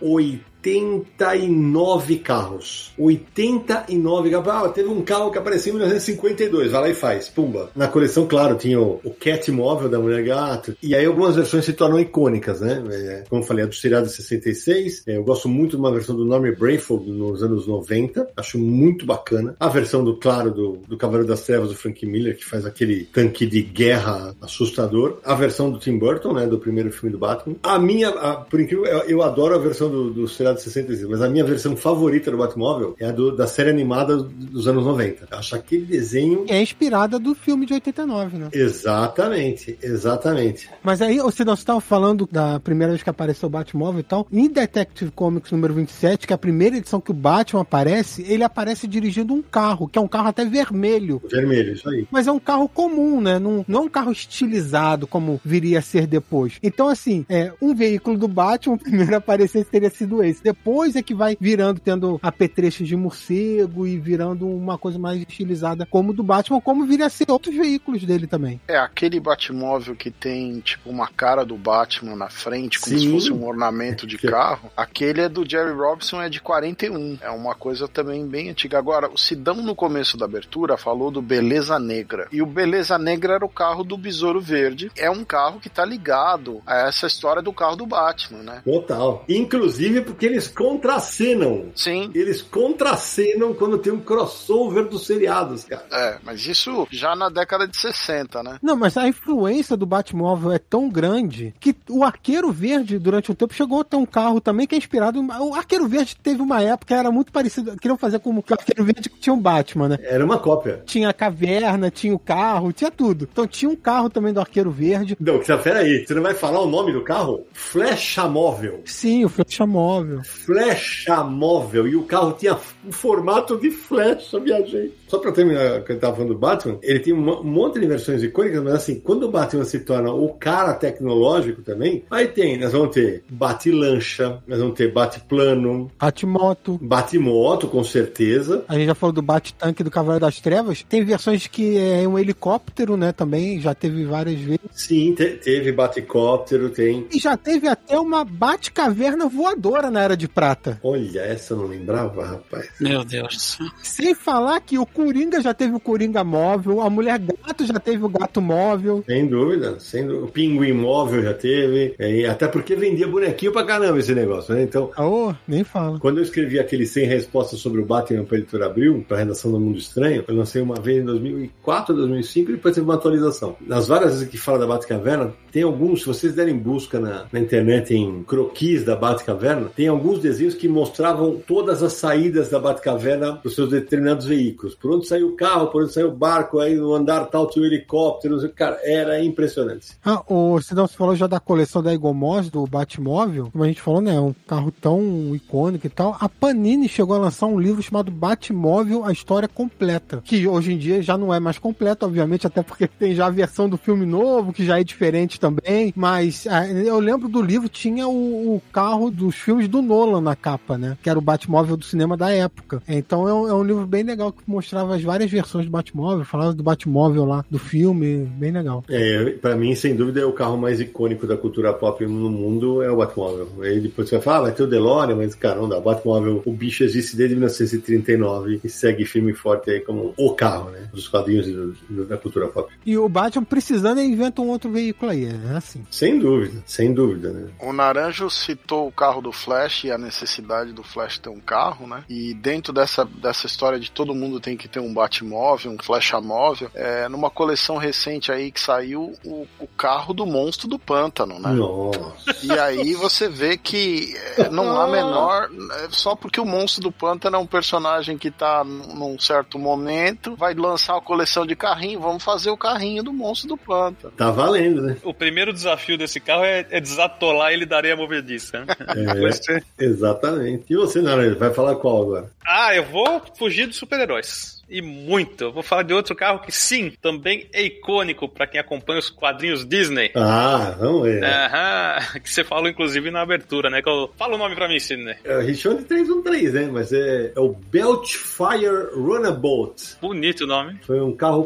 89 carros. 89 carros. Ah, teve um carro que apareceu em 1952. Vai lá e faz. Pumba. Na coleção, claro, tinha o, o Cat Móvel da Mulher Gato. E aí algumas versões se tornam icônicas, né? É, como eu falei, a do seriado de 66. É, eu gosto muito de uma versão do Norman Brainfold nos anos 90. Acho muito bacana. A versão do, claro, do, do Cavaleiro das Trevas, do Frank Miller, que faz aquele tanque de guerra assustador. A versão do Tim Burton, né? Do primeiro filme do Batman. A minha, a- por incrível, eu, eu adoro a versão do, do seriado de 66, mas a minha versão favorita do Batmóvel é a do- da série animada dos anos 90. Eu acho aquele desenho. É inspirada do filme de 89, né? Exatamente, exatamente. Mas aí, você não estava falando da primeira vez que apareceu o Batmóvel e tal. Em Detective Comics número 27, que é a primeira edição que o Batman aparece, ele aparece dirigindo um carro, que é um carro até vermelho. Vermelho, isso aí. Mas é um carro comum, né? Não, não é um carro estilizado como viria a ser depois. Então, assim, é um veículo do Batman, o primeiro a aparecer teria sido esse. Depois é que vai virando, tendo apetrechos de morcego e virando uma coisa mais estilizada como o do Batman, como viria a ser outros veículos dele também. É aquele Batmóvel que tem, tipo, uma cara do Batman na frente, como Sim. se fosse um ornamento de Que- carro. Aquele é do Jerry Robinson, é de 41. É uma coisa também bem antiga. Agora, o Sidão, no começo da abertura, falou do Beleza Negra. E o Beleza Negra era o carro do Besouro Verde. É um carro que tá ligado a essa história do carro do Batman, né? Total. Inclusive porque eles contracenam. Sim. Eles contracenam quando tem um crossover dos seriados, cara. É, mas isso já na década de 60, né? Não, mas a influência do Batmóvel é tão grande que o Arqueiro Verde, durante um tempo, chegou a ter um carro também que é inspirado. O Arqueiro Verde teve uma época que era muito parecido. Queriam fazer como que o Arqueiro Verde tinha um Batman, né? Era uma cópia. Tinha a caverna, tinha o carro, tinha tudo. Então tinha um carro também do Arqueiro Verde. Não, peraí, você não vai falar o nome do carro? Flecha móvel. Sim, o Flecha Móvel. Flecha móvel. E o carro tinha um formato de flecha, minha gente. Só pra terminar, que eu tava falando do Batman, ele tem um monte de versões icônicas, mas assim, quando o Batman se torna o cara tecnológico também, aí tem, nós vamos ter bate-lancha, nós vamos ter bate-plano, Batmoto. bate-moto, com certeza. A gente já falou do Bate-Tanque do Cavaleiro das Trevas. Tem versões que é um helicóptero, né? Também já teve várias vezes. Sim, te- teve bate-cóptero, tem. E já teve até uma Bate-Caverna voadora na Era de Prata. Olha, essa eu não lembrava, rapaz. Meu Deus. Sem falar que o Coringa já teve o Coringa móvel, a Mulher Gato já teve o Gato móvel. Sem dúvida, sem dúvida. O pinguim móvel já teve. é, até porque vendia bonequinho pra caramba esse negócio, né? Então, Oh, nem fala. quando eu escrevi aquele 100 respostas sobre o Batman para editor Abril, para redação do Mundo Estranho, eu lancei uma vez em 2004, 2005 e depois teve uma atualização. Nas várias vezes que fala da Batcaverna, tem alguns, se vocês derem busca na, na internet em croquis da Batcaverna, tem alguns desenhos que mostravam todas as saídas da Batcaverna dos seus determinados veículos. Por onde saiu o carro, por onde saiu o barco, aí no andar tal tinha o helicóptero. Cara, era impressionante. Ah, o Cidão, você falou já da coleção da Igomos, do Batmóvel. Como a gente falou, né? Um carro tão icônico e tal. A Panini chegou a lançar um livro chamado Batmóvel, a história completa. Que hoje em dia já não é mais completo, obviamente, até porque tem já a versão do filme novo, que já é diferente também. Mas ah, eu lembro do livro, tinha o, o carro dos filmes do Nolan na capa, né? Que era o Batmóvel do cinema da época. Então é um, é um livro bem legal que mostrava as várias versões do Batmóvel, falava do Batmóvel lá, do filme, bem legal. É, pra mim, sem dúvida, é o carro mais icônico da cultura pop no mundo, é o Batmóvel. Aí depois você vai falar, ah, vai ter o DeLorean, mas, cara, não dá. O Batmóvel, o bicho existe desde 1939 e segue firme e forte aí como o carro, né? Dos quadrinhos do- do- da cultura pop. E o Batman precisando, ele inventa um outro veículo aí, é assim. Sem dúvida, sem dúvida, né? O Naranjo citou o carro do Flash e a necessidade do Flash ter um carro, né? E dentro dessa, dessa história de todo mundo tem que ter um Batmóvel, um Flashamóvel, é, numa coleção recente aí que saiu o, o carro do monstro do pântano, né? Nossa. E aí você vê que é, não há menor. é, Só porque o monstro do pântano é um personagem que tá num certo momento, vai lançar uma coleção de carrinho, vamos fazer o carrinho do monstro do pântano. Tá valendo, né? O primeiro desafio desse carro é, é desatolar ele da areia movediça. né? É. Exatamente. E você, Naranjo, vai falar qual agora? Ah, eu vou fugir dos super-heróis. E muito. Eu vou falar de outro carro que, sim, também é icônico para quem acompanha os quadrinhos Disney. Ah, vamos ver. Aham, que você falou inclusive na abertura, né? Que eu... Fala o nome pra mim, Sidney. É o Richard 313, né? Mas é, é o Belchfire Runabout. Bonito o nome. Foi um carro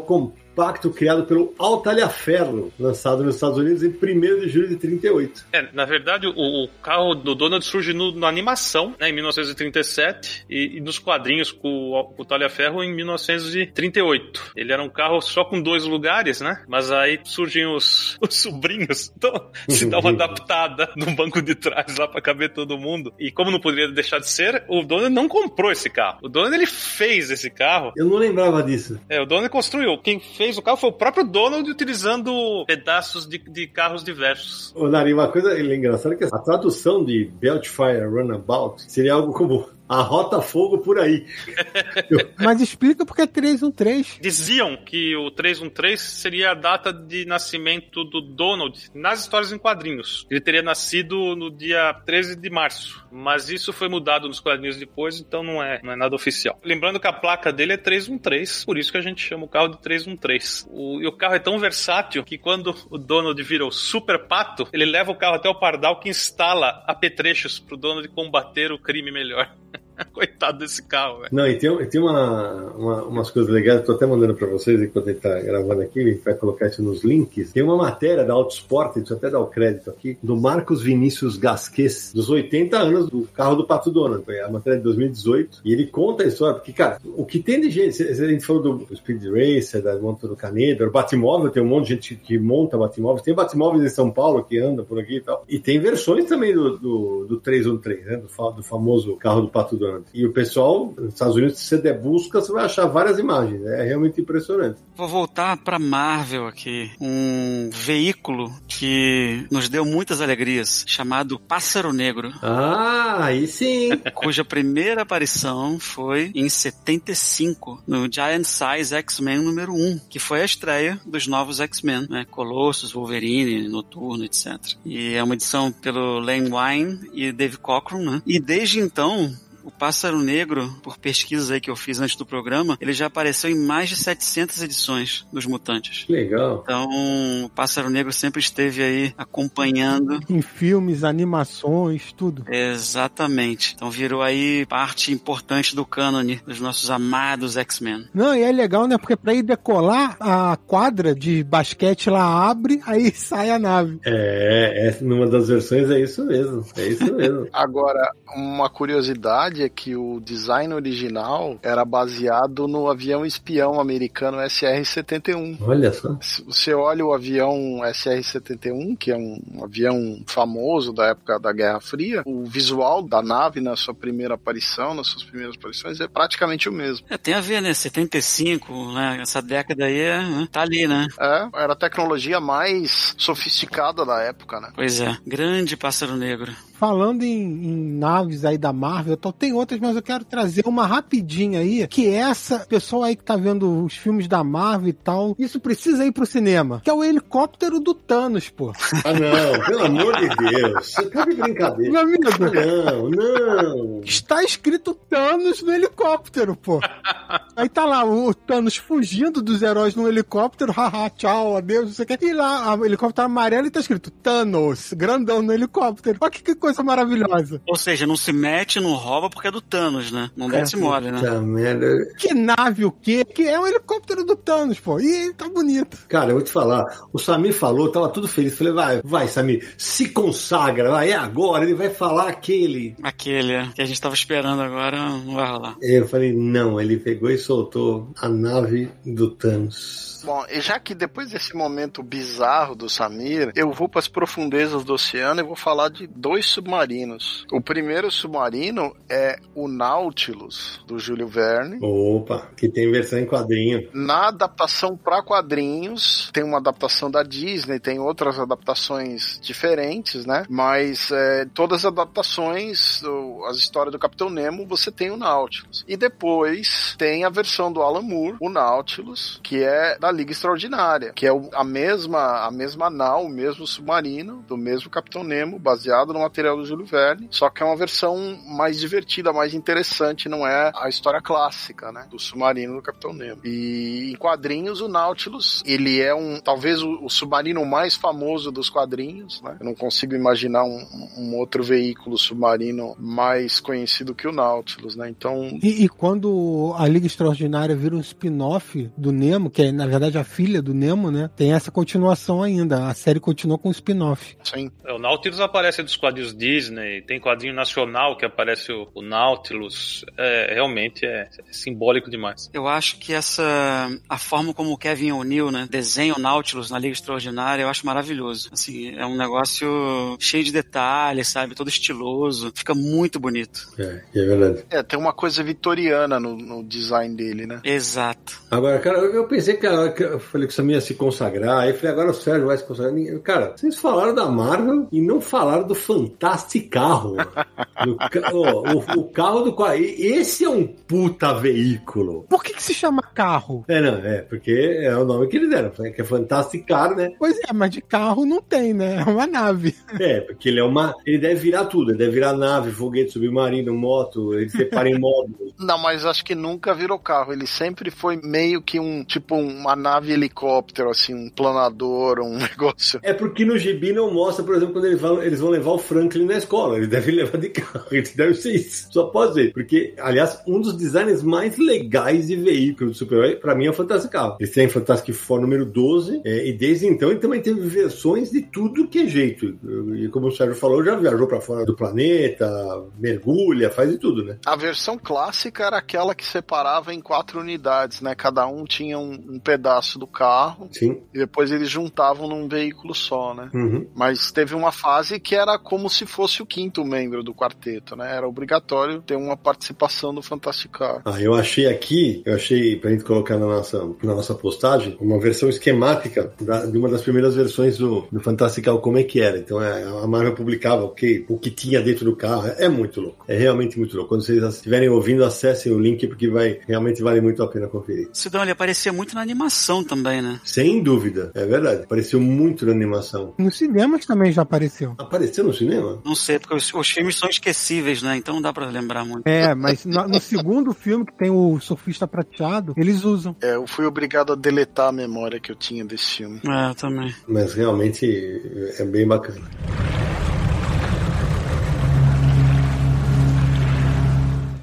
compacto criado pelo Altalhaferro, lançado nos Estados Unidos em 1 de julho de 38. É, na verdade, o, o carro do Donald surge no- na animação, né, em 1937, e, e nos quadrinhos com o, com o Talhaferro em 1938. Ele era um carro só com dois lugares, né? Mas aí surgem os, os sobrinhos, então se dá uma adaptada no banco de trás lá pra caber todo mundo. E como não poderia deixar de ser, o Donald não comprou esse carro. O Donald ele fez esse carro Eu não lembrava disso. é, o Donald construiu. Quem fez o carro foi o próprio Donald utilizando pedaços de, de carros diversos. Ô, Nari, uma coisa engraçada é que a tradução de Belchfire Runabout seria algo como a rota fogo por aí. Mas explica porque é 313. Diziam que o 313 seria a data de nascimento do Donald nas histórias em quadrinhos. Ele teria nascido no dia 13 de março. Mas isso foi mudado nos quadrinhos depois, então não é, não é nada oficial. Lembrando que a placa dele é 313, por isso que a gente chama o carro de 313. O, e o carro é tão versátil que quando o Donald vira o super pato, ele leva o carro até o pardal que instala apetrechos pro Donald combater o crime melhor. Coitado desse carro, velho. Não, e tem, tem uma, uma- umas coisas legais, tô até mandando pra vocês enquanto ele tá gravando aqui, gente vai colocar isso nos links. Tem uma matéria da Autosport, deixa eu até dar o crédito aqui, do Marcos Vinícius Gasquez, dos 80 anos do carro do Pato Donald. A matéria de 2018. E ele conta a história, porque, cara, o que tem de gente, a gente falou do Speed Racer, da monta do Caneda, o Batmóvel, tem um monte de gente que monta Batmóveis, tem Batmóveis em São Paulo que anda por aqui e tal. E tem versões também do, do, do 313, né? Do, do famoso carro do Pato Donald. E o pessoal, nos Estados Unidos, se você der busca, você vai achar várias imagens. É realmente impressionante. Vou voltar para Marvel aqui, um veículo que nos deu muitas alegrias, chamado Pássaro Negro, Ah, aí sim. cuja primeira aparição foi em 75, no Giant Size X-Men número 1, que foi a estreia dos novos X-Men, né? Colossus, Wolverine, Noturno, etc. E é uma edição pelo Len Wein e Dave Cockrum, né? E desde então, o Pássaro Negro, por pesquisas aí que eu fiz antes do programa, ele já apareceu em mais de 700 edições dos Mutantes. Legal. Então, o Pássaro Negro sempre esteve aí acompanhando. Em filmes, animações, tudo. Exatamente. Então virou aí parte importante do cânone dos nossos amados X-Men. Não, e é legal, né? Porque pra ir decolar, a quadra de basquete lá abre, aí sai a nave. É, é, numa das versões é isso mesmo. É isso mesmo. Agora, uma curiosidade é que o design original era baseado no avião espião americano SR-71. Olha só. Se você olha o avião SR-71, que é um avião famoso da época da Guerra Fria, o visual da nave na sua primeira aparição, nas suas primeiras aparições, é praticamente o mesmo. É, tem a ver, né? 75, né? Essa década aí é, né? tá ali, né? É, era a tecnologia mais sofisticada da época, né? Pois é. Grande Pássaro Negro. Falando em, em naves aí da Marvel, tal, tem outras, mas eu quero trazer uma rapidinha aí, que essa pessoa aí que tá vendo os filmes da Marvel e tal, isso precisa ir pro cinema, que é o helicóptero do Thanos, pô. Ah, não, pelo amor de Deus. Você tá de brincadeira. Meu amigo, Não, não. está escrito Thanos no helicóptero, pô. Aí tá lá o Thanos fugindo dos heróis no helicóptero, haha, tchau, adeus, não sei o que. E lá, o helicóptero amarelo e tá escrito Thanos, grandão no helicóptero. Olha que, que coisa maravilhosa. Ou seja, não se mete, não rouba porque é do Thanos, né? Não desce mole, né? Merda. Que nave o quê? Que é um helicóptero do Thanos, pô. E ele tá bonito. Cara, eu vou te falar, o Samir falou, tava tudo feliz. Falei, vai, vai, Samir, se consagra, vai, é agora, ele vai falar aquele. Aquele é, que a gente tava esperando agora, não vai rolar. Eu falei, não, ele pegou e soltou a nave do Thanos. Bom, e já que depois desse momento bizarro do Samir, eu vou para as profundezas do oceano e vou falar de dois submarinos. O primeiro submarino é o Nautilus, do Júlio Verne. Opa, que tem versão em quadrinho. Na adaptação para quadrinhos, tem uma adaptação da Disney, tem outras adaptações diferentes, né? Mas é, todas as adaptações, as histórias do Capitão Nemo, você tem o Nautilus. E depois tem a versão do Alan Moore, o Nautilus, que é da Liga Extraordinária, que é a mesma a mesma nau, o mesmo submarino, do mesmo Capitão Nemo, baseado no material do Júlio Verne, só que é uma versão mais divertida, mais interessante, não é a história clássica, né, do submarino do Capitão Nemo. E em quadrinhos, o Nautilus, ele é um, talvez o, o submarino mais famoso dos quadrinhos, né? Eu não consigo imaginar um, um outro veículo submarino mais conhecido que o Nautilus, né? Então, E, e quando a Liga Extraordinária vira um spin-off do Nemo, que é na verdade a filha do Nemo, né? Tem essa continuação ainda. A série continua com o spin-off. sim. É, O Nautilus aparece dos quadrinhos Disney, tem quadrinho nacional que aparece o, o Nautilus. É, realmente é, é simbólico demais. Eu acho que essa a forma como o Kevin O'Neill, né, desenha o Nautilus na Liga Extraordinária, eu acho maravilhoso. Assim, é um negócio cheio de detalhes, sabe, todo estiloso, fica muito bonito. É, é verdade. É, tem uma coisa vitoriana no, no design dele, né? Exato. Agora, cara, eu eu pensei que, a- que eu falei que o Samir ia se consagrar, aí eu falei, agora o Sérgio vai se consagrar. Ninguém- Cara, vocês falaram da Marvel e não falaram do Fantástico Carro. Do ca- ó, o, o carro do qual. Esse é um puta veículo. Por que, que se chama carro? É, não, é, porque é o nome que eles deram, que é Fantastic Car, né? Pois é, mas de carro não tem, né? É uma nave. É, porque ele é uma. Ele deve virar tudo, ele deve virar nave, foguete, submarino, moto, ele separa em módulos. Não, mas acho que nunca virou carro. Ele sempre foi meio que um, tipo, uma nave helicóptero, assim, um planador, um negócio. É porque no gibi não mostra, por exemplo, quando eles vão, eles vão levar o Franklin na escola. Ele deve levar de carro, ele deve ser isso. Só pode ser. Porque, aliás, um dos designs mais legais de veículo do super-herói, pra mim, é o Fantastic Carro. Eles têm Fantastic Four número 12, é, e desde então ele também teve versões de tudo que é jeito. E como o Sérgio falou, já viajou pra fora do planeta, mergulha, faz de tudo, né? A versão clássica era aquela que separava em quatro unidades, né? Cada um tinha um, um pedaço do carro Sim. e depois eles juntavam num veículo só, né? Uhum. Mas teve uma fase que era como se fosse o quinto membro do quarteto, né? Era obrigatório ter uma participação do Fantastic Car. Ah, eu achei aqui, eu achei pra gente colocar na nossa, na nossa postagem, uma versão esquemática da- de uma das primeiras versões do, do Fantastical, como é que era. Então é, a Marvel publicava o que, o que tinha dentro do carro. É muito louco. É realmente muito louco. Quando vocês estiverem ouvindo, acessem o link, porque vai realmente vale muito a pena conferir. Sidão, ele aparecia muito na animação também, né? Sem dúvida, é verdade. Apareceu muito na animação. Nos cinemas também já apareceu. Apareceu no cinema? Não sei, porque os, os filmes são esquecíveis, né? Então não dá pra lembrar muito. É, mas no, no segundo filme que tem o surfista prateado, eles usam. É, eu fui obrigado a deletar a memória que eu tinha desse filme. É, eu também. Mas realmente é bem bacana.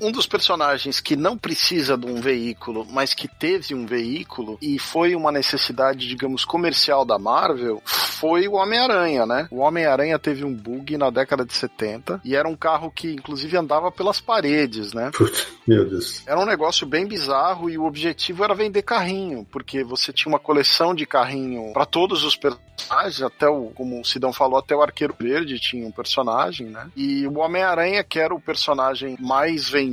Um dos personagens que não precisa de um veículo, mas que teve um veículo e foi uma necessidade, digamos, comercial da Marvel, foi o Homem-Aranha, né? O Homem-Aranha teve um bug na década de 70 e era um carro que, inclusive, andava pelas paredes, né? Putz, meu Deus. Era um negócio bem bizarro e o objetivo era vender carrinho, porque você tinha uma coleção de carrinho para todos os personagens, até o, como o Sidão falou, até o Arqueiro Verde tinha um personagem, né? E o Homem-Aranha, que era o personagem mais vendido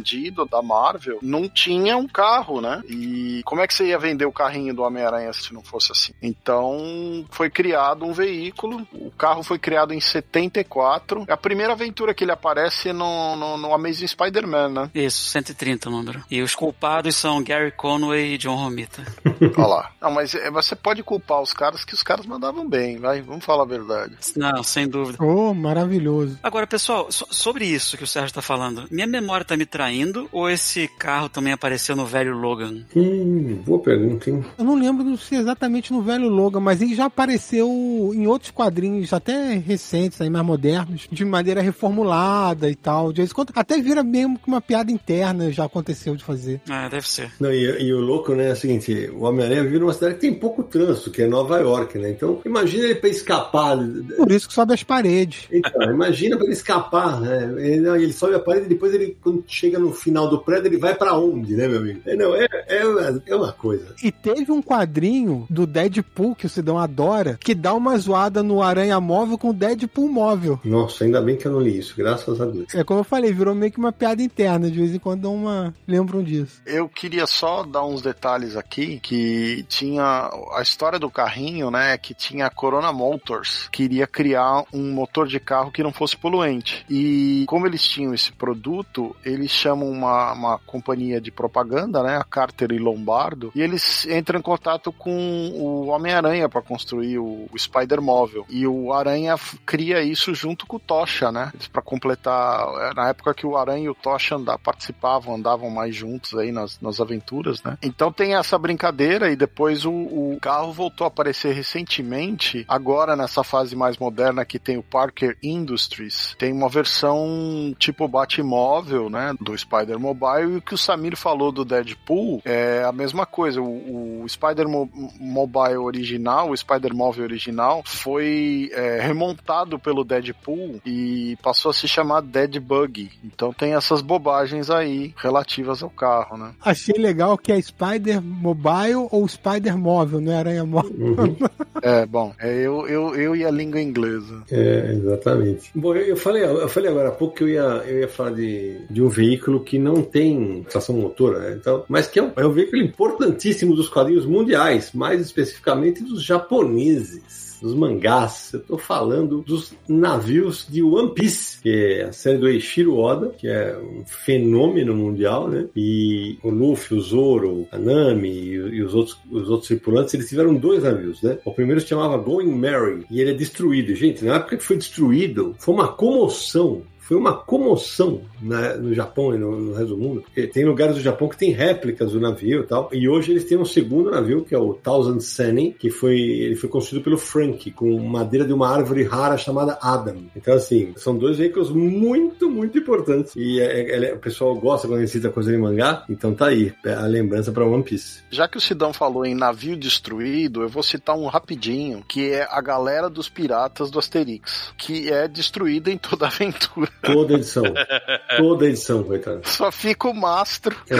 da Marvel, não tinha um carro, né? E como é que você ia vender o carrinho do Homem-Aranha se não fosse assim? Então foi criado um veículo, o carro foi criado em 74. É a primeira aventura que ele aparece no, no, no Amazing Spider-Man, né? Isso, 130 o número. E os culpados são Gary Conway e John Romita. Olha lá. Não, mas é, você pode culpar os caras que os caras mandavam bem, vai. Vamos falar a verdade. Não, sem dúvida. Oh, maravilhoso. Agora, pessoal, so- sobre isso que o Sérgio tá falando, minha memória tá me traindo ou esse carro também apareceu no velho Logan? Hum, boa pergunta, hein? Eu não lembro se exatamente no velho Logan, mas ele já apareceu em outros quadrinhos, até recentes, aí mais modernos, de maneira reformulada e tal. De vez em quando, até vira mesmo que uma piada interna já aconteceu de fazer. É, deve ser. Não, e, e o louco, né, é o seguinte, o Homem-Aranha vive numa cidade que tem pouco trânsito, que é Nova York, né? Então, imagina ele pra escapar. Por isso que sobe as paredes. Então, imagina pra ele escapar, né? Ele, ele sobe a parede e depois ele, quando chega no final do prédio, ele vai pra onde, né, meu amigo? É, não, é, é, uma, é uma coisa. E teve um quadrinho do Deadpool que o Sidão adora, que dá uma zoada no Aranha Móvel com o Deadpool móvel. Nossa, ainda bem que eu não li isso, graças a Deus. É como eu falei, virou meio que uma piada interna. De vez em quando uma. lembram disso. Eu queria só dar uns detalhes aqui que tinha a história do carrinho, né? Que tinha a Corona Motors, queria criar um motor de carro que não fosse poluente. E como eles tinham esse produto, eles chamam uma, uma companhia de propaganda, né? A Carter e Lombardo, e eles entram em contato com o Homem-Aranha para construir o, o Spider Móvel. E o Aranha cria isso junto com o Tocha, né? Para completar, é, na época que o Aranha e o Tocha anda, participavam, andavam mais juntos aí nas, nas aventuras, né? Então tem essa brincadeira e depois o, o carro voltou a aparecer recentemente, agora nessa fase mais moderna que tem o Parker Industries, tem uma versão tipo Batmóvel, né, do Spider Mobile e o que o Samir falou do Deadpool é a mesma coisa. O, o Spider Mo- Mobile original, o Spider Móvel original, foi é, remontado pelo Deadpool e passou a se chamar Dead Bug. Então tem essas bobagens aí relativas ao carro, né? Achei legal que é Spider Mobile ou Spider Móvel, não é Aranha Móvel. Uhum. É, bom, é eu, eu, eu e a língua inglesa. É, exatamente. Bom, eu eu falei, eu falei agora há pouco que eu ia, eu ia falar de, de um veículo que não tem tração motora, né? então, mas que é um, é um veículo importantíssimo dos quadrinhos mundiais, mais especificamente dos japoneses. Dos mangás, eu tô falando dos navios de One Piece, que é a série do Eiichiro Oda, que é um fenômeno mundial, né? E o Luffy, o Zoro, a Nami e, e os, outros, os outros tripulantes, eles tiveram dois navios, né? O primeiro se chamava Going Merry e ele é destruído. Gente, na época que foi destruído, foi uma comoção foi uma comoção na- no Japão e no, no resto do mundo, porque tem lugares do Japão que tem réplicas do navio e tal, e hoje eles têm um segundo navio, que é o Thousand Sunny, que foi, ele foi construído pelo Frank, com madeira de uma árvore rara chamada Adam. Então, assim, são dois veículos muito, muito importantes, e é- é- é- o pessoal gosta quando gente cita coisa de mangá, então tá aí, é a lembrança para One Piece. Já que o Sidão falou em navio destruído, eu vou citar um rapidinho, que é a galera dos piratas do Asterix, que é destruída em toda a aventura. Toda edição. Toda edição, coitado. Só fica o mastro, É,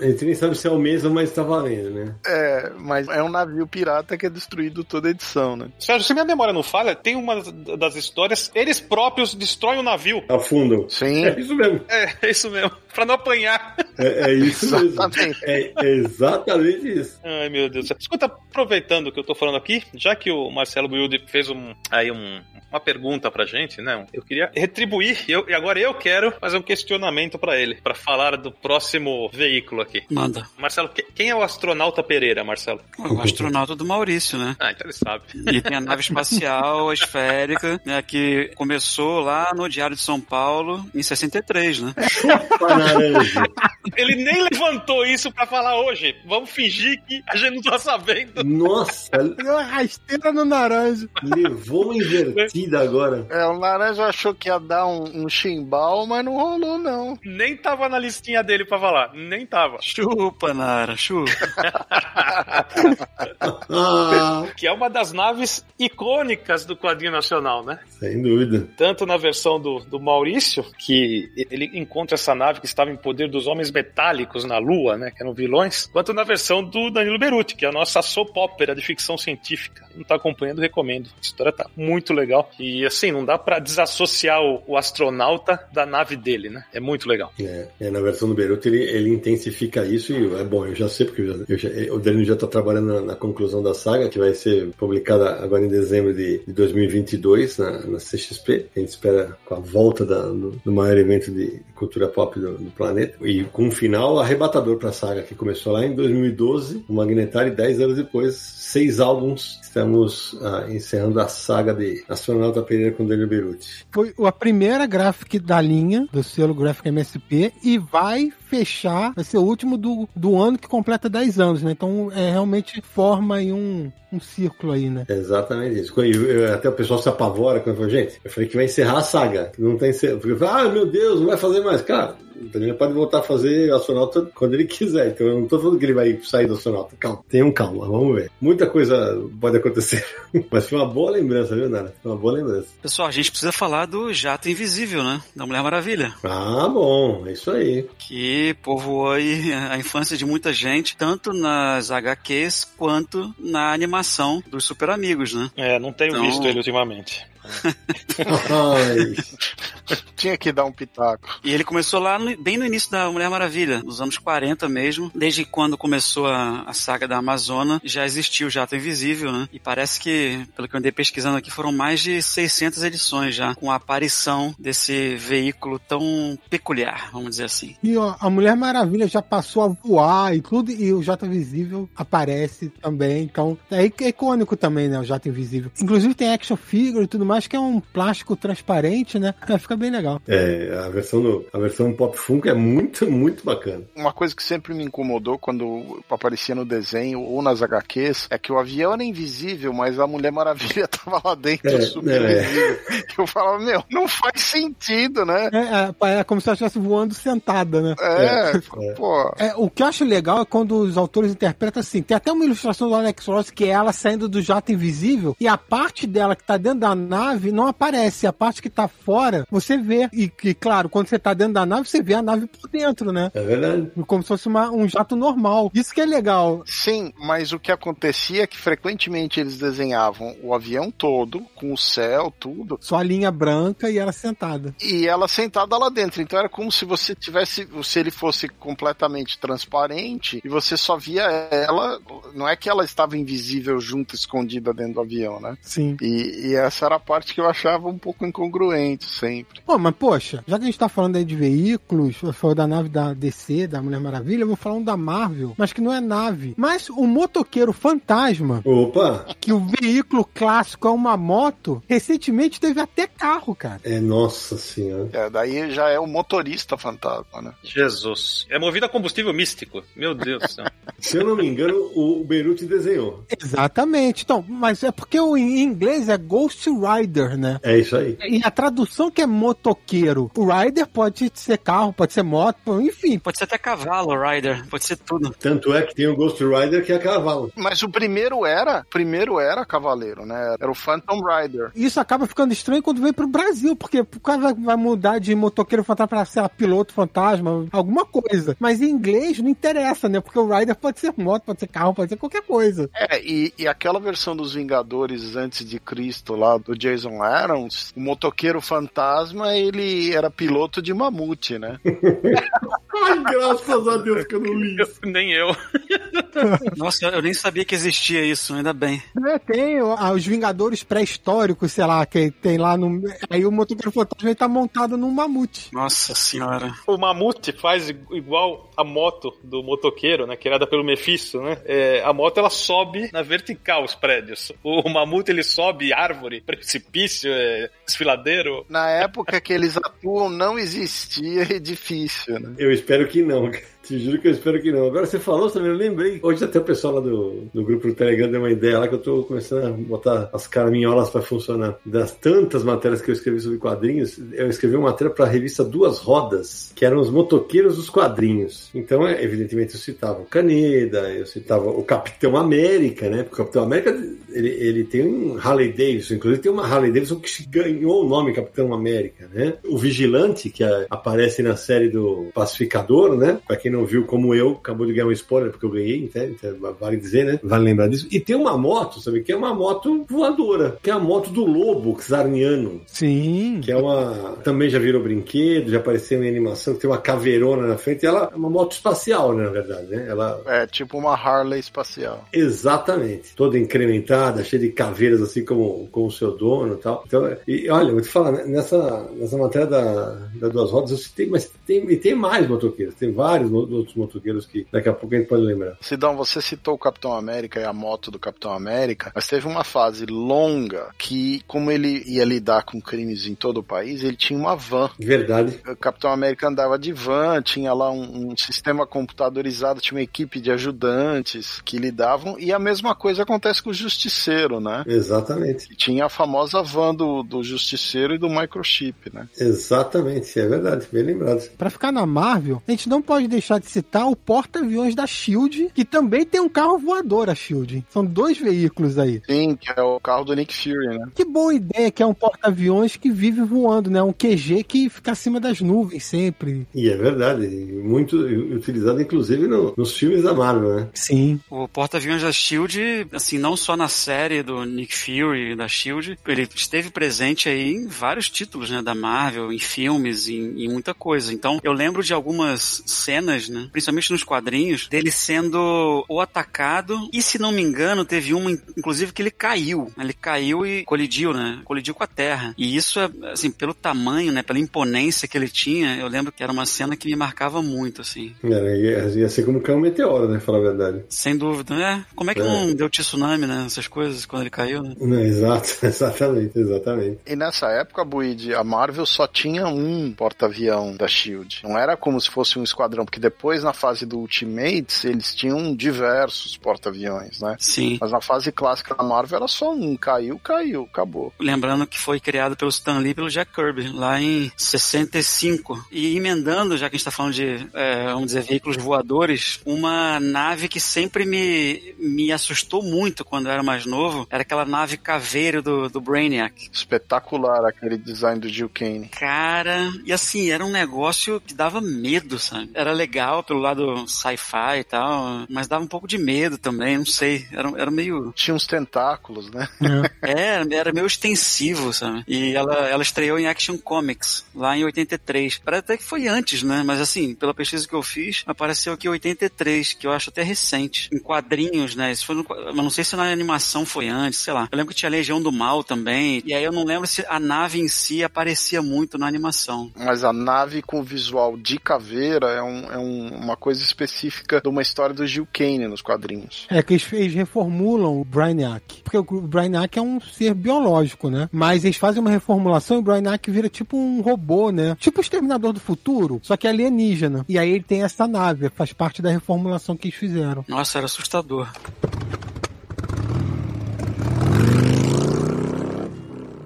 a gente nem sabe se é o mesmo, mas tá valendo, né? é, mas é um navio pirata que é destruído toda edição, né? Sérgio, se minha memória não falha, tem uma das histórias, eles próprios destroem o navio. Afundam. Sim. É isso mesmo. É, é isso mesmo. Pra não apanhar. É, é isso mesmo. Exatamente. É, é exatamente isso. Ai, meu Deus. Escuta, aproveitando o que eu tô falando aqui, já que o Marcelo Wilde fez um, aí um, uma pergunta pra gente, né? Eu queria retribuir, eu, e agora eu quero fazer um questionamento pra ele, pra falar do próximo veículo aqui. Manda. Marcelo, que- quem é o astronauta Pereira, Marcelo? O astronauta do Maurício, né? Ah, então ele sabe. E tem a nave espacial esférica, né, que começou lá no Diário de São Paulo em 63, né? Chupa naranja. Ele nem levantou isso pra falar hoje. Vamos fingir que a gente não tá sabendo. Nossa, Deu uma rasteira no naranja. levou uma invertida agora. É, o Laranja achou que ia dar um, um chimbal, mas não rolou, não. Nem tava na listinha dele pra falar. Nem tava. Chupa, Nara, chupa. Que é uma das naves icônicas do quadrinho nacional, né? sem dúvida. Tanto na versão do, do Maurício, que ele encontra essa nave que estava em poder dos homens metálicos na Lua, né? Que eram vilões, quanto na versão do Danilo Beruti, que é a nossa soap opera de ficção científica. Não tá acompanhando, recomendo. A história tá muito legal. E assim, não dá pra desassociar o, o astronauta da nave dele, né? É muito legal. É, é, na versão do Beruto ele, ele intensifica isso e é bom, eu já sei porque eu já- eu já- o Danilo já está trabalhando na, na conclusão da saga, que vai ser publicada agora em dezembro de, de 2022 na, na CXP. A gente espera com a volta da, do, do maior evento de cultura pop do, do planeta. E com um final arrebatador para a saga, que começou lá em 2012, o Magnetar, e 10 anos depois, seis álbuns. Estamos ah, encerrando a saga de Astronauta Pereira com Danilo Beruti. Foi a primeira graphic da linha do selo Graphic MSP e vai fechar, vai ser o último do, do ano que completa 10 anos, né? Então é realmente forma aí um, um círculo aí, né? Exatamente isso. E eu- até o pessoal se apavora quando eu falo, gente, eu falei que vai encerrar a saga. Não tem. Porque, ah, meu Deus, não vai fazer mais. Cara, O Danilo pode voltar a fazer astronauta quando ele quiser. Então eu não tô falando que ele vai sair do astronauta. Calma, tenham calma, vamos ver. Muita coisa pode acontecer. Mas foi uma boa lembrança, viu, Nara? Foi uma boa lembrança. Pessoal, a gente precisa falar do jato invisível, né? Da Mulher Maravilha. Ah, bom, é isso aí. Que povoou aí a infância de muita gente, tanto nas HQs quanto na animação dos Super Amigos, né? É, não tenho Então- visto ele ultimamente. Tinha que dar um pitaco. E ele começou lá no- bem no início da Mulher Maravilha, nos anos 40 mesmo. Desde quando começou a, a saga da Amazônia, já existia o Jato Invisível, né? E parece que, pelo que eu andei pesquisando aqui, foram mais de 600 edições já, com a aparição desse veículo tão peculiar, vamos dizer assim. E ó, a Mulher Maravilha já passou a voar e tudo, e o Jato Invisível aparece também. Então, é é icônico também, né? O Jato Invisível. Inclusive tem action figure e tudo mais, que é um plástico transparente, né? É, fica bem legal. é, a versão, do, a versão Pop Funko é muito, muito bacana. Uma coisa que sempre me incomodou quando aparecia no desenho ou nas HQs é que o avião era invisível, mas a Mulher Maravilha tava lá dentro, É, super é. invisível. Eu falava, meu, não faz sentido, né? É, é, é como se ela estivesse voando sentada, né? É, pô. É, o que eu acho legal é quando os autores interpretam assim. Tem até uma ilustração do Alex Ross que é ela saindo do jato invisível e a parte dela que tá dentro da nave não aparece. A parte que tá fora, você vê. E que, claro, quando você tá dentro da nave, você vê a nave por dentro, né? É verdade. Como se fosse uma- um jato normal. Isso que é legal. Sim, mas o que acontecia é que frequentemente eles desenhavam o avião todo, com o céu, tudo, Só a linha branca e ela sentada. e ela sentada lá dentro. Então era como se você tivesse, se ele fosse completamente transparente e você só via ela. Não é que ela estava invisível junto, escondida dentro do avião, né? Sim. E, e essa era a parte que eu achava um pouco incongruente sempre. Pô, mas poxa, já que a gente tá falando aí de veículos, falou da nave da DC, da Mulher Maravilha, eu vou falar um da Marvel, mas que não é nave. Mas o motoqueiro fantasma, Opa! que o veículo clássico é uma moto, recentemente teve até carro, cara. É, nossa senhora. É, daí já é o motorista fantasma, né? Jesus. É movido a combustível místico. Meu Deus do céu. Se eu não me engano, o Beirute desenhou. Exatamente. Então, mas é porque o, em inglês é Ghost Rider, né? É isso aí. E a tradução que é motoqueiro. O rider pode ser carro, pode ser moto, enfim. Pode ser até cavalo, rider, pode ser tudo. Tanto é que tem o Ghost Rider que é cavalo. Mas o primeiro era, primeiro era cavaleiro, né? Era o Phantom Rider. Isso acaba ficando estranho quando vem pro Brasil, porque o cara vai, vai mudar de motoqueiro fantasma pra, sei lá, piloto fantasma, alguma coisa. Mas em inglês não interessa, né? Porque o rider pode ser moto, pode ser carro, pode ser qualquer coisa. É, e, e aquela versão dos Vingadores antes de Cristo lá do Jason Aaron, o motoqueiro fantasma, ele era piloto de mamute, né? Ai, graças a Deus que eu não li isso. Nem eu. Nossa, eu nem sabia que existia isso, ainda bem. É, tem ah, os Vingadores pré-históricos, sei lá, que tem lá no. Aí o motoqueiro fantasma ele tá montado num mamute. Nossa senhora. O Mamute faz igual a moto do motoqueiro, né? Criada pelo Mephisto, né? É, a moto ela sobe na vertical os prédios. O, Mamute ele sobe árvore, precipício, é, desfiladeiro. Na época que eles atuam, não existia edifício, né? Eu espero que não. Te juro que eu espero que não. Agora você falou também, eu lembrei. Hoje até o pessoal lá do, do grupo do Telegram deu uma ideia lá que eu tô começando a botar as caraminholas pra funcionar. Das tantas matérias que eu escrevi sobre quadrinhos, eu escrevi uma matéria pra revista Duas Rodas, que eram os motoqueiros dos quadrinhos. Então, é, evidentemente, eu citava o Caneda, eu citava o Capitão América, né? Porque o Capitão América, ele, ele tem um Harley Davidson, inclusive tem uma Harley Davidson que ganhou o nome Capitão América, né? O Vigilante, que aparece na série do Pacificador, né? Pra quem não viu, como eu, acabou de ganhar um spoiler, porque eu ganhei, entende? Então, vale dizer, né? Vale lembrar disso. E tem uma moto, sabe? Que é uma moto voadora, que é a moto do Lobo Czarniano. Sim. Que é uma. Também já virou brinquedo, já apareceu em animação, que tem uma caveirona na frente. Ela é uma moto espacial, né, na verdade, né? Ela. É tipo uma Harley espacial. Exatamente. Toda incrementada, cheia de caveiras, assim como, como o seu dono e tal. Então, e olha, eu vou te falar, né, nessa, nessa matéria da, da Duas Rodas, eu citei, mas tem, e tem mais motoqueiros. Tem vários outros motoqueiros que daqui a pouco a gente pode lembrar. Sidão, você citou o Capitão América e a moto do Capitão América, mas teve uma fase longa que, como ele ia lidar com crimes em todo o país, ele tinha uma van. Verdade. O Capitão América andava de van, tinha lá um, um sistema computadorizado, tinha uma equipe de ajudantes que lidavam, e a mesma coisa acontece com o Justiceiro, né? Exatamente. Tinha a famosa van do, do Justiceiro e do Microchip, né? Exatamente, é verdade, bem lembrado. Pra ficar na Marvel, a gente não pode deixar de citar o porta-aviões da Shield, que também tem um carro voador, a Shield. São dois veículos aí. Sim, que é o carro do Nick Fury, né? Que boa ideia que é um porta-aviões que vive voando, né? Um QG que fica acima das nuvens sempre. E é verdade, muito utilizado inclusive no- nos filmes da Marvel, né? Sim. O porta-aviões da Shield, assim, não só na série do Nick Fury da Shield, ele esteve presente aí em vários títulos, né, da Marvel, em filmes, em, em muita coisa. Então, eu lembro de algumas cenas, né, principalmente nos quadrinhos, dele sendo ou atacado e, se não me engano, teve uma, inclusive, que ele caiu. Ele caiu e colidiu, né, colidiu com a Terra. E isso é, assim, pelo tamanho, né, pela imponência que ele tinha, eu lembro que era uma cena que me marcava muito, assim. Era, ia, ia ser como cair um meteoro, né? Falar a verdade. Sem dúvida, né? Como é que É. não deu tsunami, né? Essas coisas, quando ele caiu, né? Não, exato, exatamente, exatamente. E nessa época, Buid, a Marvel só tinha um porta-avião da Shield. Não era como se fosse um esquadrão, porque depois na fase do Ultimates eles tinham diversos porta-aviões, né? Sim. Mas na fase clássica da Marvel era só um, caiu, caiu, acabou. Lembrando que foi criado pelo Stan Lee e pelo Jack Kirby, lá em 65. E emendando, já que a gente tá falando de, é, vamos dizer, veículos voadores, uma nave que sempre me, me assustou muito quando eu era mais novo, era aquela nave caveiro do, do Brainiac. Espetacular aquele design do Jill Kane. Cara, e assim, era um negócio que dava medo, sabe? Era legal pelo lado sci-fi e tal, mas dava um pouco de medo também, não sei. Era, era meio. Tinha uns tentáculos, né? É, era meio extensivo, sabe? E ela, ela estreou em Action Comics, lá em 83. Parece até que foi antes, né? Mas assim, pela pesquisa que eu fiz, apareceu aqui 83, que eu acho até recente. Em quadrinhos, né? Isso foi no, mas não sei se na animação foi antes, sei lá. Eu lembro que tinha Legião do Mal também. E aí eu não lembro se a nave em si aparecia muito na animação. Mas a nave com visual de caveira é, um- é um- uma coisa específica de uma história do Jill Kane nos quadrinhos. É que eles, eles reformulam o Brainiac. Porque o Brainiac é um ser biológico, né? Mas eles fazem uma reformulação e o Brainiac vira tipo um robô, né? Tipo o Exterminador do Futuro, só que alienígena. E aí ele tem essa nave, faz parte da reformulação que eles fizeram. Nossa, era assustador.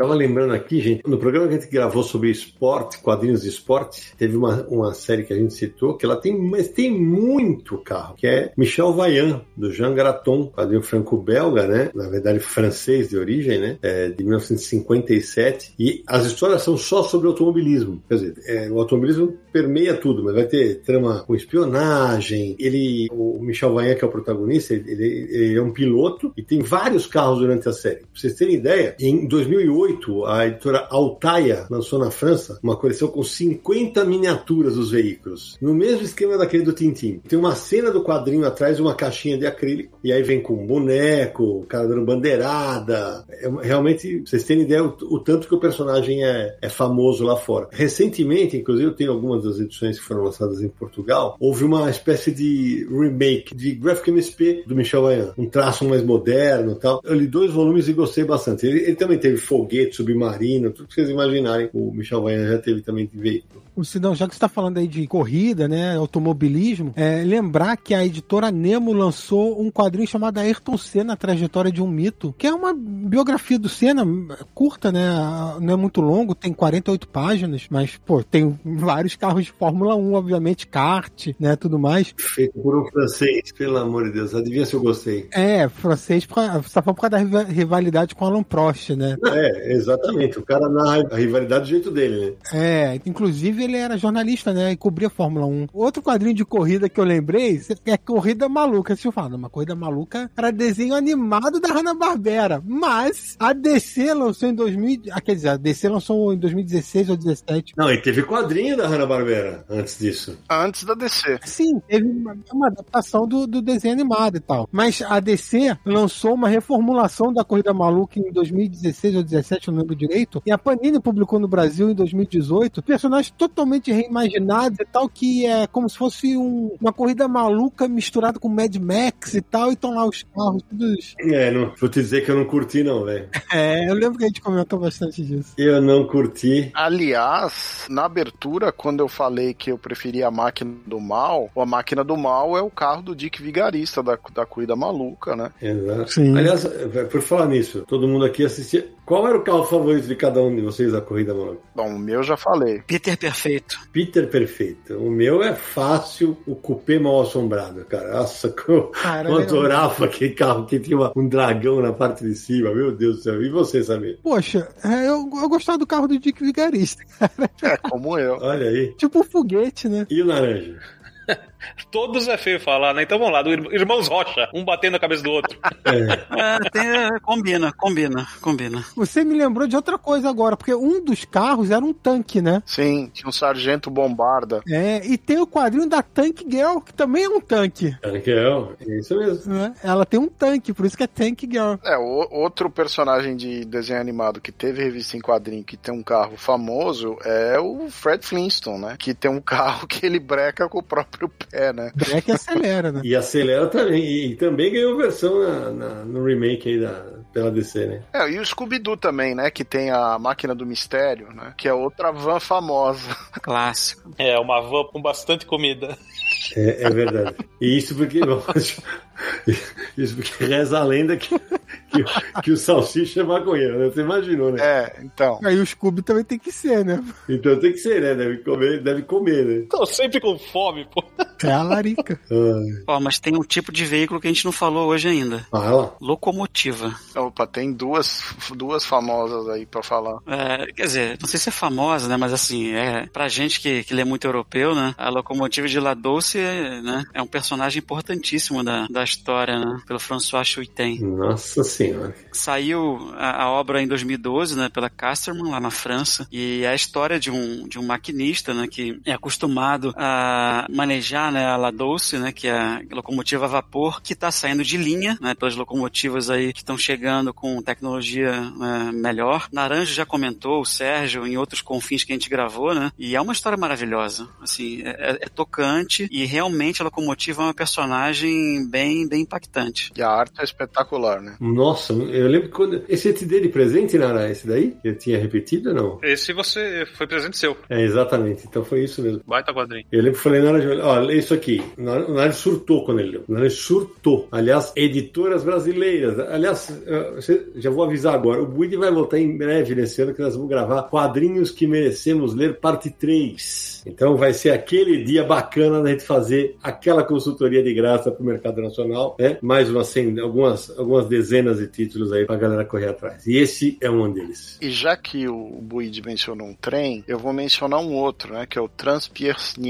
Tava lembrando aqui, gente, no programa que a gente gravou sobre esporte, quadrinhos de esporte, teve uma, uma série que a gente citou, que ela tem, mas tem muito carro, que é Michel Vaillant, do Jean Graton, quadrinho franco-belga, né? Na verdade, francês de origem, né? É, de 1957. E as histórias são só sobre automobilismo. Quer dizer, é, o automobilismo permeia tudo, mas vai ter trama com espionagem. Ele, o Michel Vaillant, que é o protagonista, ele, ele- ele é um piloto e tem vários carros durante a série. Pra vocês terem ideia, em 2008, a editora Altaia lançou na França uma coleção com 50 miniaturas dos veículos. No mesmo esquema daquele do Tintin. Tem uma cena do quadrinho atrás, uma caixinha de acrílico, e aí vem com um boneco, o cara dando bandeirada. É, realmente, vocês terem ideia o, o tanto que o personagem é, é famoso lá fora. Recentemente, inclusive, eu tenho algumas das edições que foram lançadas em Portugal, houve uma espécie de remake de Graphic MSP do Michel Vaillant. Um traço mais moderno tal. Eu li dois volumes e gostei bastante. Ele, ele também teve foguete, submarino, tudo que vocês imaginarem. O Michel Vaillant já teve também de veículo. Sidão, já que você está falando aí de corrida, né, automobilismo, é, lembrar que a editora Nemo lançou um quadrinho chamado Ayrton Senna, trajetória de um mito, que é uma biografia do Senna, curta, né, não é muito longo, tem 48 páginas, mas, pô, tem vários carros de Fórmula 1, obviamente, kart, né, tudo mais. Feito por um francês, pelo amor de Deus. Adivinha se eu gostei. É, francês, só foi por causa da riva- rivalidade com Alan Prost, né. É, exatamente. O cara narra a rivalidade do jeito dele, né? É, inclusive ele era jornalista, né? E cobria a Fórmula 1. Outro quadrinho de corrida que eu lembrei é Corrida Maluca. Deixa eu falar, uma Corrida Maluca era desenho animado da Hanna-Barbera. Mas a DC lançou em 2000. Ah, quer dizer, a DC lançou em 2016 ou 2017. Não, e teve quadrinho da Hanna-Barbera antes disso. Antes da DC. Sim, teve uma, uma adaptação do, do desenho animado e tal. Mas a DC lançou uma reformulação da Corrida Maluca em 2016 ou 2017, 17, eu não lembro direito, e a Panini publicou no Brasil em 2018 personagens totalmente reimaginados e tal, que é como se fosse um- uma corrida maluca misturada com Mad Max e tal, e estão lá os carros todos. É, não, vou te dizer que eu não curti, não, velho. É, eu lembro que a gente comentou bastante disso. Eu não curti. Aliás, na abertura, quando eu falei que eu preferia a máquina do mal, a máquina do mal é o carro do Dick Vigarista da, da corrida maluca, né? Exato. Sim. Aliás, eh, por falar nisso, todo mundo aqui assistia. Qual era o carro favorito de cada um de vocês da corrida, mano? Bom, o meu já falei. Peter Perfeito. Peter Perfeito. O meu é fácil, o cupê mal assombrado, cara. Nossa, como Cara, eu adorava aquele carro que tinha uma- um dragão na parte de cima, meu Deus do céu. E você, Samir? Poxa, é, eu, eu gostava do carro do Dick Vigarista. É como eu. Olha aí. Tipo um foguete, né? E o laranja? Todos é feio falar, né? Então vamos lá, do ir- Irmãos Rocha, um batendo na cabeça do outro. É, É, tem- é, combina, combina, combina. Você me lembrou de outra coisa agora, porque um dos carros era um tanque, né? Sim, tinha um sargento bombarda. É, e tem o quadrinho da Tank Girl, que também é um tanque. Raquel, é isso mesmo. Né? Ela tem um tanque, por isso que é Tank Girl. É, o- outro personagem de desenho animado que teve revista em quadrinho que tem um carro famoso é o Fred Flintstone, né? Que tem um carro que ele breca com o próprio pé, né? Break acelera, né? E acelera também. E, e também ganhou versão na- na- no remake aí da, pela DC, né? É, e o Scooby-Doo também, né? Que tem a máquina do mistério, né? Que é outra van famosa. Clássico. É, uma van com bastante comida. É, é verdade. E isso porque. Isso porque reza a lenda que, que, que o salsicha é maconheiro, né? Você imaginou, né? É, então. Aí o Scooby também tem que ser, né? Então tem que ser, né? Deve comer, deve comer, né? Tô sempre com fome, pô. É a larica. Ó, mas tem um tipo de veículo que a gente não falou hoje ainda. Ah, lá. Locomotiva. Opa, tem duas, duas famosas aí pra falar. É, quer dizer, não sei se é famosa, né? Mas assim, é pra gente que, que lê muito europeu, né? A locomotiva de La Dulce, né? É um personagem importantíssimo da, da história, né? Pelo François Chuitem. Nossa senhora. Saiu a, a obra em 2012, né? Pela Casterman, lá na França. E é a história de um, de um maquinista, né? Que é acostumado a manejar, né? A La Dulce, né? Que é a locomotiva a vapor, que tá saindo de linha, né? Pelas locomotivas aí que estão chegando com tecnologia né, melhor. Naranjo já comentou, o Sérgio, em outros confins que a gente gravou, né? E é uma história maravilhosa. Assim, é, é tocante e realmente a locomotiva é uma personagem bem, bem impactante. E a arte é espetacular, né? Nossa, eu lembro que quando. Esse eu te dei de presente, Nara, esse daí? Eu tinha repetido ou não? Esse você foi presente seu. É, exatamente. Então foi isso mesmo. Baita quadrinho. Eu lembro que falei, Nara, olha, isso aqui. O Nara surtou quando ele leu. O Nara surtou. Aliás, editoras brasileiras. Aliás, já vou avisar agora. O Buide vai voltar em breve nesse ano que nós vamos gravar Quadrinhos que Merecemos Ler, parte 3. Então vai ser aquele dia bacana da gente fazer aquela consultoria de graça pro mercado nacional, né? Mais umas 100, algumas, algumas dezenas de títulos aí pra galera correr atrás. E esse é um deles. E já que o Buid mencionou um trem, eu vou mencionar um outro, né? Que é o Transpierce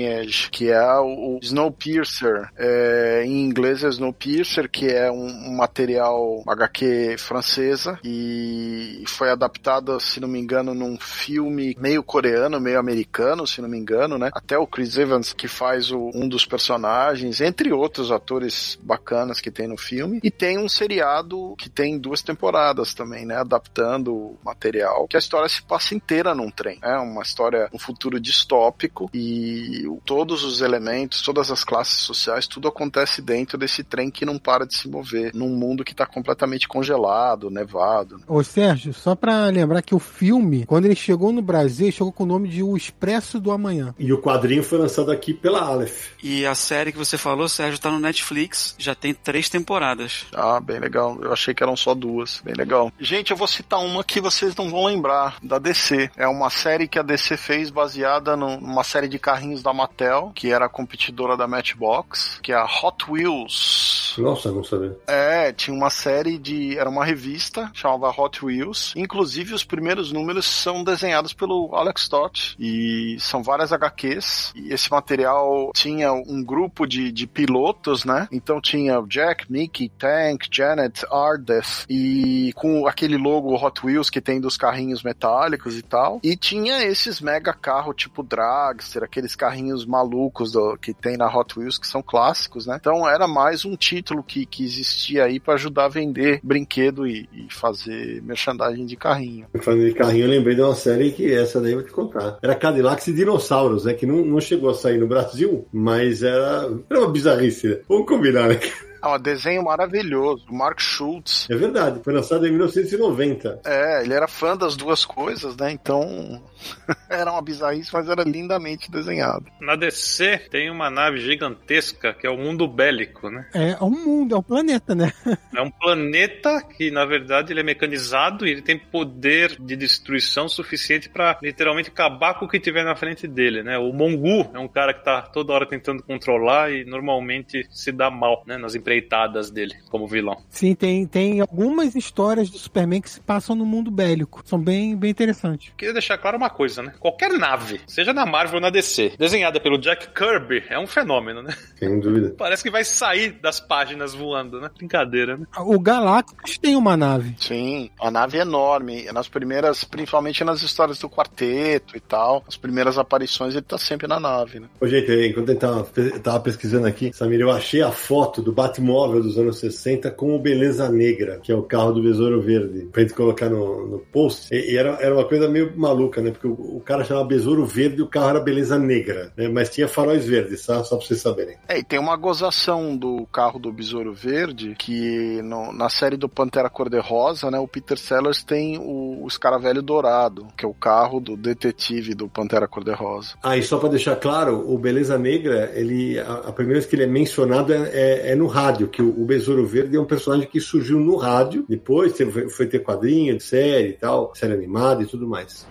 que é o, o Snowpiercer. É, em inglês é Snowpiercer, que é um, um material HQ francesa e foi adaptado, se não me engano, num filme meio coreano, meio americano, se não me engano, né? Até o Chris Evans, que faz o- um dos personagens, entre outros atores bacanas que tem no filme. E tem um seriado que tem duas temporadas também, né? Adaptando o material, que a história se passa inteira num trem. É uma história, um futuro distópico e todos os elementos, todas as classes sociais, tudo acontece dentro desse trem que não para de se mover, num mundo que tá completamente congelado, nevado. né? Ô Sérgio, só pra lembrar que o filme, quando ele chegou no Brasil, chegou com o nome de O Expresso do Amanhã. E o quadrinho foi lançado aqui pela Aleph. E a série que você falou, Sérgio, tá no Netflix, já tem três temporadas. Ah, bem legal. Eu achei que eram só duas. Bem legal. Gente, eu vou citar uma que vocês não vão lembrar, da DC. É uma série que a DC fez baseada num- numa série de carrinhos da Mattel, que era competidora da Matchbox, que é a Hot Wheels. Nossa, não sabia. É, tinha uma série de. Era uma revista, chamava Hot Wheels. Inclusive, os primeiros números são desenhados pelo Alex Stott. E são várias HQs. E esse material tinha um grupo de, de pilotos, né? Então tinha o Jack, Mickey, Tank, Janet, Ardeth. E com aquele logo Hot Wheels que tem dos carrinhos metálicos e tal. E tinha esses mega carro tipo Dragster, aqueles carrinhos malucos do- que tem na Hot Wheels que são clássicos, né? Então era mais um título título que, que existia aí para ajudar a vender brinquedo e, e fazer merchandising de carrinho. Falando de carrinho, eu lembrei de uma série que essa daí eu vou te contar. Era Cadillacs e Dinossauros, né? Que não, não chegou a sair no Brasil, mas era, era uma bizarrice. Né? Vamos combinar, né? É um desenho maravilhoso. Mark Schultz. É verdade, foi lançado em 1990. É, ele era fã das duas coisas, né? Então era uma bizarrice, mas era lindamente desenhado. Na DC tem uma nave gigantesca que é o mundo bélico, né? É um mundo, é um planeta, né? É um planeta que, na verdade, ele é mecanizado e ele tem poder de destruição suficiente para literalmente acabar com o que tiver na frente dele, né? O Mongu é um cara que tá toda hora tentando controlar e normalmente se dá mal, né? Nas empreitadas dele como vilão. Sim, tem, tem algumas histórias do Superman que se passam no mundo bélico. São bem, bem interessantes. Queria deixar claro uma coisa, né? Qualquer nave, seja na Marvel ou na DC, desenhada pelo Jack Kirby, é um fenômeno, né? Sem dúvida. Parece que vai sair das páginas voando, né? Brincadeira, né? O Galactus tem uma nave. Sim, a nave é enorme. Nas primeiras, principalmente nas histórias do quarteto e tal, as primeiras aparições ele tá sempre na nave, né? Ô, gente, enquanto eu tava, eu tava pesquisando aqui, Samir, eu achei a foto do Batman Batmóvel dos anos 60 com o Beleza Negra, que é o carro do Besouro Verde, pra gente colocar no, no post. E, e era, era uma coisa meio maluca, né? Porque o, o, cara chamava Besouro Verde e o carro era Beleza Negra, né? Mas tinha faróis verdes, tá? Só pra vocês saberem. É, e tem uma gozação do carro do Besouro Verde, que no, na série do Pantera Cor-de-Rosa, né? O Peter Sellers tem o, o Escaravelho Dourado, que é o carro do detetive do Pantera Cor-de-Rosa. Ah, e só pra deixar claro, o Beleza Negra, ele, a, a primeira vez que ele é mencionado é, é, é no rádio rádio, que o, Besouro Verde é um personagem que surgiu no rádio, depois foi ter quadrinho de série e tal, série animada e tudo mais.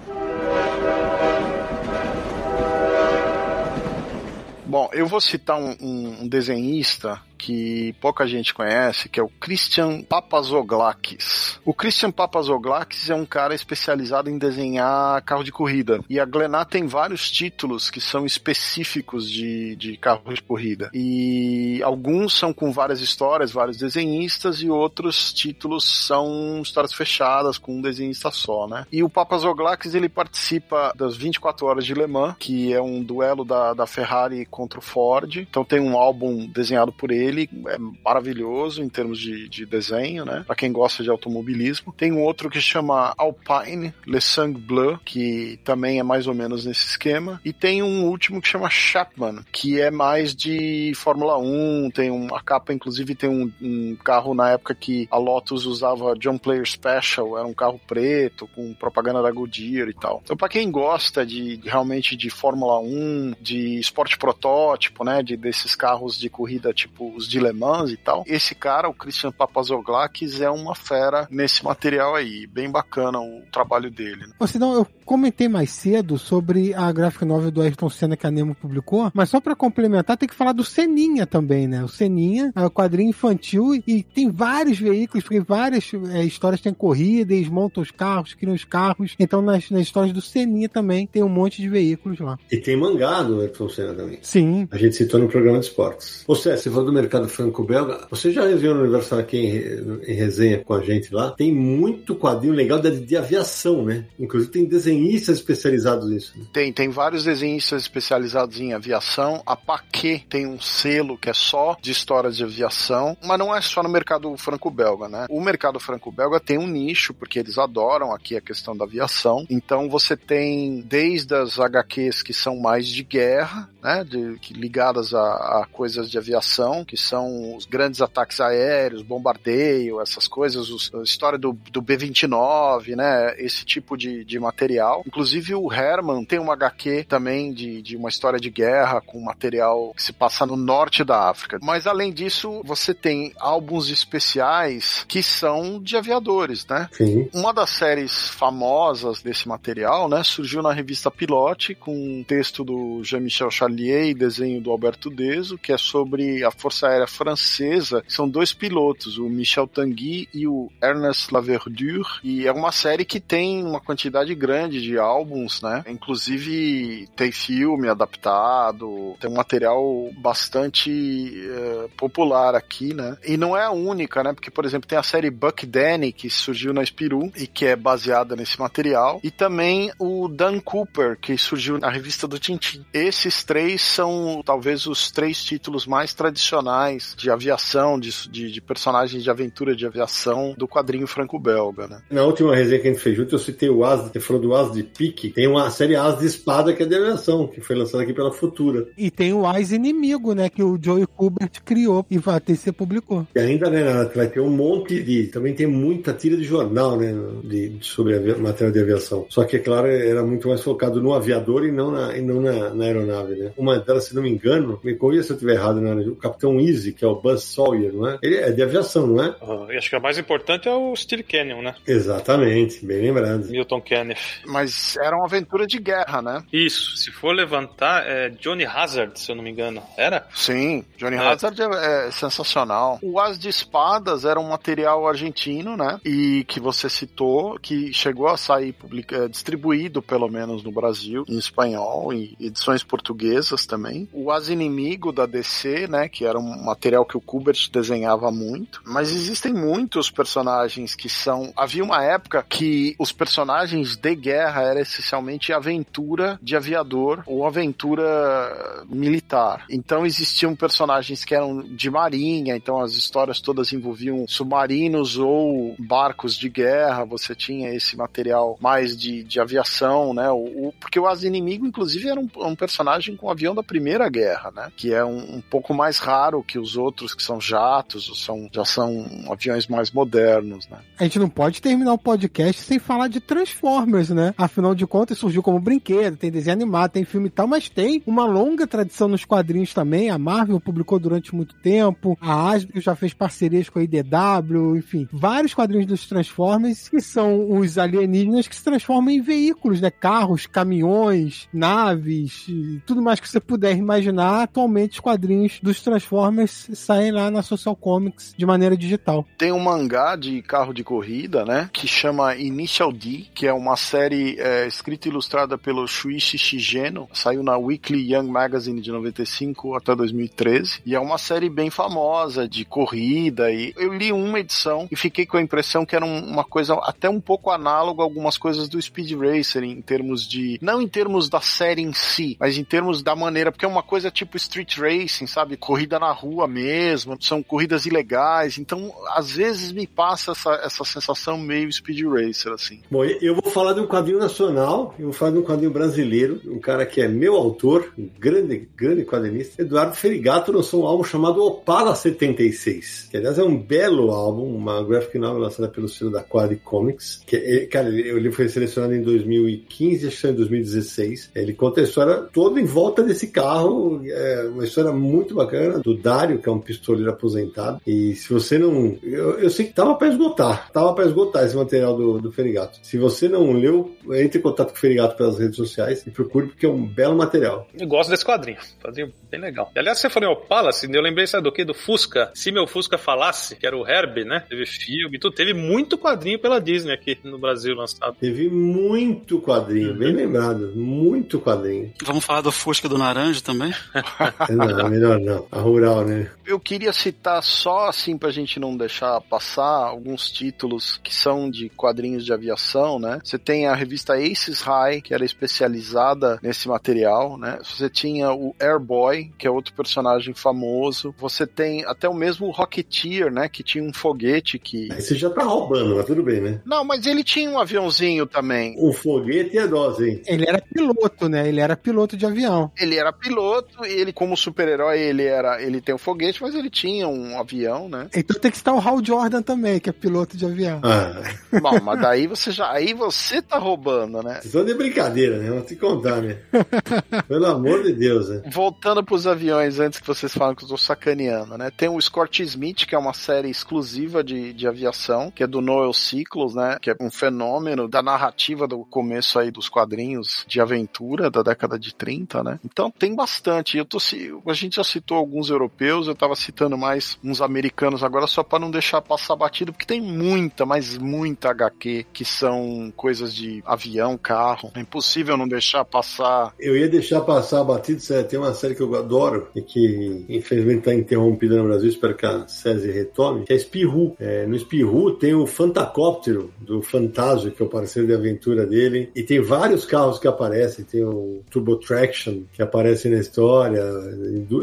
Bom, eu vou citar um, um, desenhista que pouca gente conhece, que é o Christian Papazoglakis. O Christian Papazoglakis é um cara especializado em desenhar carro de corrida. E a Glenat tem vários títulos que são específicos de, de carro de corrida. E alguns são com várias histórias, vários desenhistas, e outros títulos são histórias fechadas com um desenhista só, né? E o Papazoglakis, ele participa das 24 horas de Le Mans, que é um duelo da, da Ferrari contra o Ford. Então tem um álbum desenhado por ele dele é maravilhoso em termos de, de desenho, né? Pra quem gosta de automobilismo. Tem um outro que chama Alpine Le Sang Bleu, que também é mais ou menos nesse esquema. E tem um último que chama Chapman, que é mais de Fórmula 1. Tem um, a capa, inclusive, tem um, um carro na época que a Lotus usava John Player Special, era um carro preto, com propaganda da Goodyear e tal. Então, para quem gosta de realmente de Fórmula 1, de esporte protótipo, né? De, desses carros de corrida tipo os de Le Mans e tal. Esse cara, o Christian Papazoglakis, é uma fera nesse material aí. Bem bacana o trabalho dele. Né? Você não, eu comentei mais cedo sobre a gráfica novel do Ayrton Senna que a Nemo publicou, mas só para complementar, tem que falar do Seninha também, né? O Seninha é um quadrinho infantil e tem vários veículos, porque várias é, histórias têm corrida, eles montam os carros, criam os carros. Então, nas, nas histórias do Seninha também tem um monte de veículos lá. E tem mangá do Ayrton Senna também. Sim. A gente citou no programa de esportes. Ou seja, se for do mercado franco-belga, você já resenhou no Universal aqui em, em, resenha com a gente lá? Tem muito quadrinho legal de, de aviação, né? Inclusive tem desenhistas especializados nisso. Né? Tem, tem vários desenhistas especializados em aviação. A Paquet tem um selo que é só de histórias de aviação, mas não é só no mercado franco-belga, né? O mercado franco-belga tem um nicho, porque eles adoram aqui a questão da aviação. Então você tem desde as HQs que são mais de guerra, né? De, ligadas a, a coisas de aviação, que são os grandes ataques aéreos, bombardeio, essas coisas, os, a história do, do B-29, né? Esse tipo de, de material. Inclusive o Herman tem uma HQ também de, de uma história de guerra com material que se passa no norte da África. Mas além disso, você tem álbuns especiais que são de aviadores, né? Sim. Uma das séries famosas desse material, né, surgiu na revista Pilote com um texto do Jean-Michel Charlier e desenho do Alberto Deso, que é sobre a Força Aérea Francesa. São dois pilotos, o Michel Tanguy e o Ernest Laverdure, e é uma série que tem uma quantidade grande de álbuns, né? Inclusive tem filme adaptado, tem um material bastante uh, popular aqui, né? E não é a única, né? Porque, por exemplo, tem a série Buck Danny, que surgiu na Spiru e que é baseada nesse material, e também o Dan Cooper, que surgiu na revista do Tintin. Esses três são talvez os três títulos mais tradicionais tradicionais de aviação, de, de, de personagens de aventura de aviação do quadrinho franco-belga, né? Na última resenha que a gente fez junto, eu citei o As, você falou do As de Pique. Tem uma série As de Espada que é de aviação, que foi lançada aqui pela Futura. E tem o Ais Inimigo, né? Que o Joey Kubert criou e vai ter se publicou. E ainda, né, vai ter um monte de. Também tem muita tira de jornal, né? De, sobre avia, material de aviação. Só que, é claro, era muito mais focado no aviador e não na, e não na, na aeronave, né? Uma delas, se não me engano, me corrija se eu estiver errado, né? O Capitão Easy, que é o Buzz Sawyer, não é? Ele é de aviação, não é? E acho que a mais importante é o Steve Canyon, né? Exatamente, bem lembrado. Milton Kenneth. Mas era uma aventura de guerra, né? Isso, se for levantar, é Johnny Hazard, se eu não me engano. Era? Sim, Johnny É. Hazard é, é sensacional. O As de Espadas era um material argentino, né? E que você citou, que chegou a sair publica, eh, distribuído, pelo menos no Brasil, em espanhol, em edições portuguesas também. O As Inimigo da DC, né? Que era um material que o Kubert desenhava muito. Mas existem muitos personagens que são. Havia uma época que os personagens de guerra era essencialmente aventura de aviador ou aventura militar. Então existiam personagens que eram de marinha, então as histórias todas envolviam submarinos ou barcos de guerra. Você tinha esse material mais de, de aviação, né? O, o- porque o As Inimigo, inclusive, era um, um personagem com avião da Primeira Guerra, né? Que é um, um pouco mais raro que os outros, que são jatos, são, já são aviões mais modernos, né? A gente não pode terminar o podcast sem falar de Transformers, né? Afinal de contas, surgiu como brinquedo, tem desenho animado, tem filme e tal, mas tem uma longa tradição nos quadrinhos também. A Marvel publicou durante muito tempo, a Hasbro já fez parcerias com a IDW, enfim, vários quadrinhos dos Transformers que são os alienígenas que se transformam em veículos, né? Carros, caminhões, naves, tudo mais que você puder imaginar. Atualmente, os quadrinhos dos Transformers saem lá na Social Comics de maneira digital. Tem um mangá de carro de corrida, né? Que chama Initial D, que é uma série é, escrita e ilustrada pelo Shuichi Shigeno. Saiu na Weekly Young Magazine de 95 até 2013. E é uma série bem famosa de corrida. E eu li uma edição e fiquei com a impressão que era um- uma coisa até um pouco análoga a algumas coisas do Speed Racer, em termos de. Não em termos da série em si, mas em termos da maneira, porque é uma coisa tipo Street Racing, sabe? Corrida na rua mesmo, são corridas ilegais. Então, às vezes me passa essa, essa sensação meio Speed Racer, assim. Bom, eu vou falar de um quadrinho nacional, eu vou falar de um quadrinho brasileiro, um cara que é meu autor, um grande, grande quadrinista, Eduardo Ferigato lançou um álbum chamado Opala 76, que aliás é um belo álbum, uma graphic novel lançada pelo selo da Quad Comics, que, é- cara, ele ele foi selecionado em 2015, acho que em 2016, ele conta a história toda em volta desse carro, é uma história muito bacana, do Dário, que é um pistoleiro aposentado, e se você não... Eu, eu sei que tava pra esgotar, tava pra esgotar esse material do, do Ferigato. Se você não leu, entre em contato com o Ferigato pelas redes sociais e procure, porque é um belo material. Eu gosto desse quadrinho. Quadrinho bem legal. E, aliás, você falou em assim, eu lembrei, sabe do quê? Do Fusca. Se meu Fusca falasse, que era o Herbie, né? Teve filme e tudo. Teve muito quadrinho pela Disney aqui no Brasil lançado. Teve muito quadrinho, bem lembrado, muito quadrinho. Vamos falar do Fusca do Naranja também? Não, melhor não. A rural, né? Eu queria citar só assim pra gente não deixar passar alguns títulos que são de quadrinhos de aviação, né? Você tem a revista Aces High, que era especializada nesse material, né? Você tinha o Airboy, que é outro personagem famoso. Você tem até o mesmo Rocketeer, né? Que tinha um foguete que. Aí você já tá roubando, mas tudo bem, né? Não, mas ele tinha um aviãozinho também. Um foguete é dose, hein? Ele era piloto, né? Ele era piloto de avião. Ele era piloto, e ele, como super-herói, ele era. Ele tem um foguete, mas ele tinha um avião, né? Então tem que estar o Hal Jordan também, que é piloto de avião. Ah, Bom, mas daí você já. Aí você tá roubando, né? vocês estão de brincadeira, né? Vou te contar, né? Pelo amor de Deus, né? Voltando pros aviões, antes que vocês falam que eu tô sacaneando, né? Tem o Scott Smith, que é uma série exclusiva de, de aviação, que é do Noel Ciclos, né? Que é um fenômeno da narrativa do começo aí dos quadrinhos de aventura da década de 30, né? Então tem bastante. Eu tô, a gente já citou alguns europeus, eu tava citando mais uns americanos agora, só para não deixar passar batido, porque tem muita, mas muita HQ que são coisas de avião, carro. É impossível não deixar passar Eu ia deixar passar batido, tem uma série que eu adoro e que infelizmente está interrompida no Brasil, espero que a SESI retome, que é Espirru. É, no Espirru tem o Fantacóptero do Fantasio, que é o parceiro de aventura dele, e tem vários carros que aparecem, tem o Turbo Traction, que aparece na história,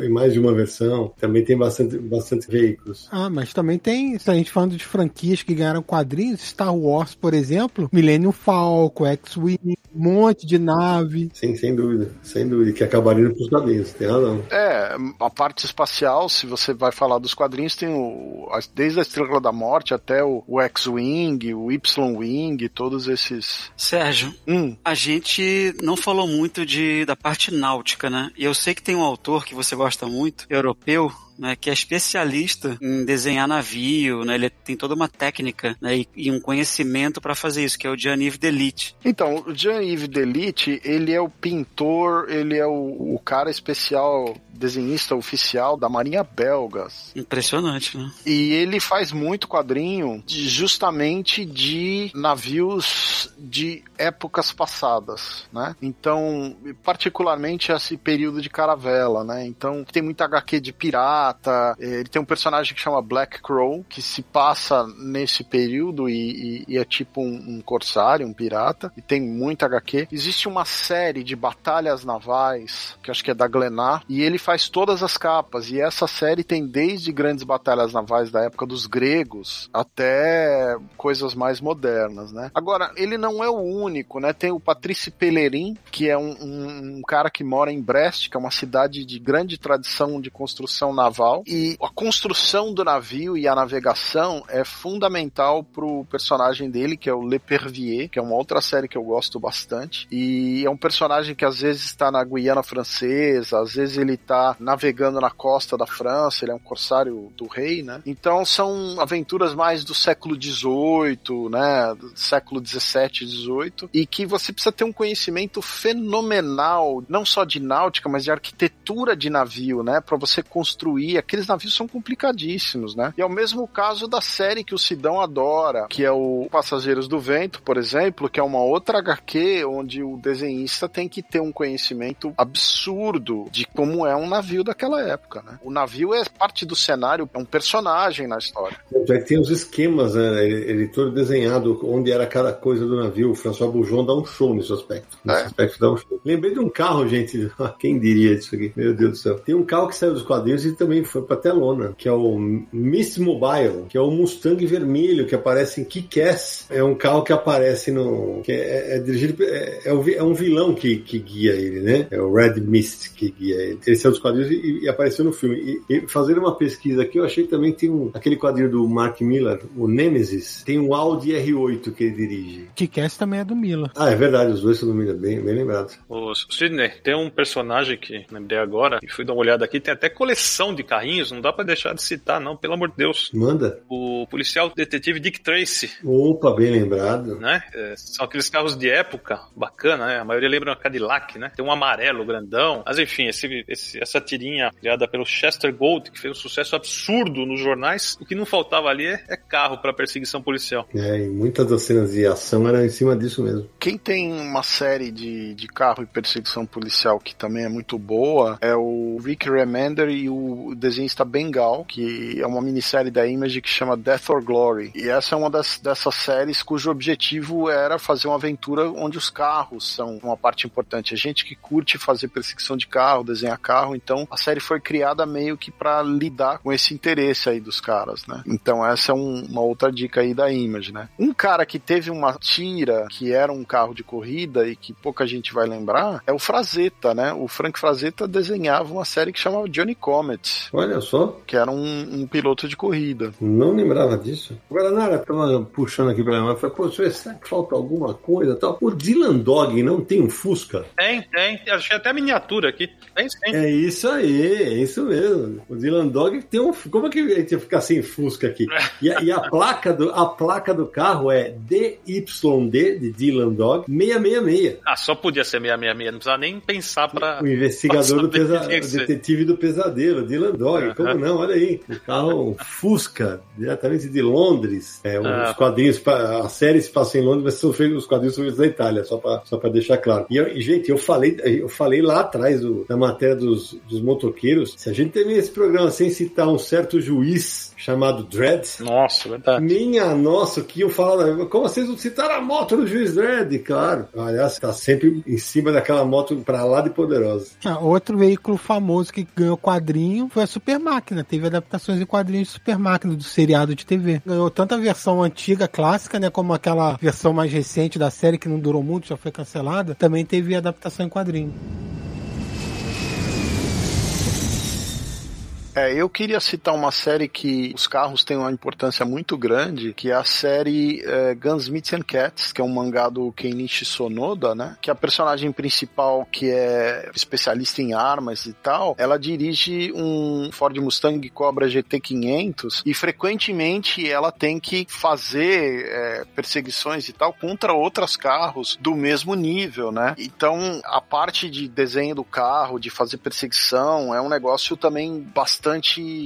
em mais de uma versão, Não, também tem bastante, bastante veículos. Ah, mas também tem, se a gente falando de franquias que ganharam quadrinhos, Star Wars, por exemplo, Millennium Falcon, X-Wing, um monte de nave. Sim, sem dúvida. Sem dúvida. Que acabaria pros quadrinhos, tem razão. É, a parte espacial, se você vai falar dos quadrinhos, tem o. Desde a Estrela da Morte até o, o X-Wing, o Y-Wing, todos esses. Sérgio, Hum, a gente não falou muito de, da parte náutica, né? E eu sei que tem um autor que você gosta muito, europeu, europeu né, que é especialista em desenhar navio, né? Ele tem toda uma técnica né, e, e um conhecimento para fazer isso, que é o Gianni Delite. Então, o Jean-Yves Delite, ele é o pintor, ele é o, o cara especial, desenhista oficial da Marinha Belga. Impressionante, né? E ele faz muito quadrinho de- justamente de navios de épocas passadas, né? Então, particularmente esse período de caravela, né? Então, tem muita HQ de pirata, eh, ele tem um personagem que chama Black Crow, que se passa nesse período e, e- e é tipo um, um corsário, um pirata, e tem muita HQ. Existe uma série de batalhas navais, que acho que é da Glenar, e ele faz todas as capas, e essa série tem desde grandes batalhas navais da época dos gregos até coisas mais modernas, né? Agora, ele não é o único, né? Tem o Patrice Pellerin, que é um, um- um cara que mora em Brest, que é uma cidade de grande tradição de construção naval, e a construção do navio e a navegação é fundamental pro personagem dele, que é o L'Epervier, que é uma outra série que eu gosto bastante, e é um personagem que às vezes está na Guiana Francesa, às vezes ele tá navegando na costa da França, ele é um corsário do rei, né? Então são aventuras mais do século XVIII, né? Século XVII, XVIII, e que você precisa ter um conhecimento fenomenal, não só de náutica, mas de arquitetura de navio, né? Para você construir. Aqueles navios são complicadíssimos, né? E é o mesmo caso da série que o Sidão adora, que é o Passageiros do Vento, por exemplo, que é uma outra HQ onde o desenhista tem que ter um conhecimento absurdo de como é um navio daquela época, né? O navio é parte do cenário, é um personagem na história. Que tem os esquemas, né? Ele, ele todo desenhado onde era cada coisa do navio. O François Bourgeon dá um show nesse aspecto. Nesse É. aspecto dá um show. Lembrei de um carro, gente. Quem diria disso aqui? Meu Deus do céu. Tem um carro que saiu dos quadrinhos e também foi pra telona, que é o Miss Mobile, que é o Mustang vermelho que aparece em Kick-Ass. É um carro que aparece no. que é, é dirigido. É, é, o é um vilão que, que guia ele, né? É o Red Mist que guia ele. Ele saiu dos quadrinhos e, e apareceu no filme. E, e fazendo uma pesquisa aqui, eu achei também que tem um, aquele quadrinho do Mark Miller, o Nemesis, tem um Audi R8 que ele dirige. Kick-Ass também é do Miller. Ah, é verdade, os dois são do Miller, bem, bem lembrados. Ô, Sidney, tem um personagem que lembrei agora, e fui dar uma olhada aqui, tem até coleção de carrinhos, não dá pra deixar de citar, não, pelo amor de Deus. Manda. O policial detetive Dick Tracy, Opa, bem lembrado. né? É, são aqueles carros de época, bacana, né? A maioria lembra uma Cadillac, né? Tem um amarelo grandão. Mas enfim, esse, esse- essa tirinha criada pelo Chester Gold, que fez um sucesso absurdo nos jornais, o que não faltava ali é, é carro pra perseguição policial. É, e muitas das cenas de ação eram em cima disso mesmo. Quem tem uma série de, de carro e perseguição policial que também é muito boa é o Rick Remender e o desenhista Bengal, que é uma minissérie da Image que chama Death or Glory. E essa é uma das, dessas séries cujo objetivo era fazer uma aventura onde os carros são uma parte importante. A gente que curte fazer perseguição de carro, desenhar carro, então a série foi criada meio que para lidar com esse interesse aí dos caras, né? Então essa é um- uma outra dica aí da Image, né? Um cara que teve uma tira que era um carro de corrida e que pouca gente vai lembrar é o Frazetta, né? O Frank Frazetta desenhava uma série que chamava Johnny Comet, Olha só, que era um, um piloto de corrida. não lembrava disso. Agora, Nara, tava puxando aqui pra mim, falei, pô, será que falta alguma coisa e tal? O Dylan Dog não tem um Fusca? Tem, tem. Achei até a miniatura aqui. Tem sim. É isso aí, é isso mesmo. O Dylan Dog tem um. Como é que a gente ia ficar sem Fusca aqui? E a, e a placa, do, a placa do carro é DYD, de Dylan Dog, 666. Ah, só podia ser 666, não precisava nem pensar pra. O investigador do pra saber pesa, que tinha que o detetive do pesadelo, Dylan Dog. Como não? Olha aí. O carro um Fusca, diretamente de Londres. É, Ah. Os quadrinhos, pa- a série se passa em Londres, mas são feitos, os quadrinhos são feitos da Itália, só pra, só pra deixar claro. E, eu- gente, eu falei, eu falei lá atrás do- da matéria dos, dos motoqueiros, se a gente termina esse programa sem citar um certo juiz chamado Dredd, Nossa, verdade. minha nossa, o que eu falo, como vocês não citaram a moto do juiz Dredd? Claro, aliás, tá sempre em cima daquela moto pra lá de poderosa. Ah, outro veículo famoso que ganhou quadrinho foi a Super Máquina. Teve adaptações em quadrinhos de Super Máquina, do seriado de TV. Ganhou tanto a versão antiga, clássica, né? Como aquela versão mais recente da série que não durou muito, já foi cancelada. Também teve adaptação em quadrinho. É, eu queria citar uma série que os carros têm uma importância muito grande, que é a série é, Gunsmiths and Cats, que é um mangá do Kenichi Sonoda, né? Que a personagem principal, que é especialista em armas e tal, ela dirige um Ford Mustang Cobra GT 500 e frequentemente ela tem que fazer é, perseguições e tal contra outros carros do mesmo nível, né? Então a parte de desenho do carro, de fazer perseguição, é um negócio também bastante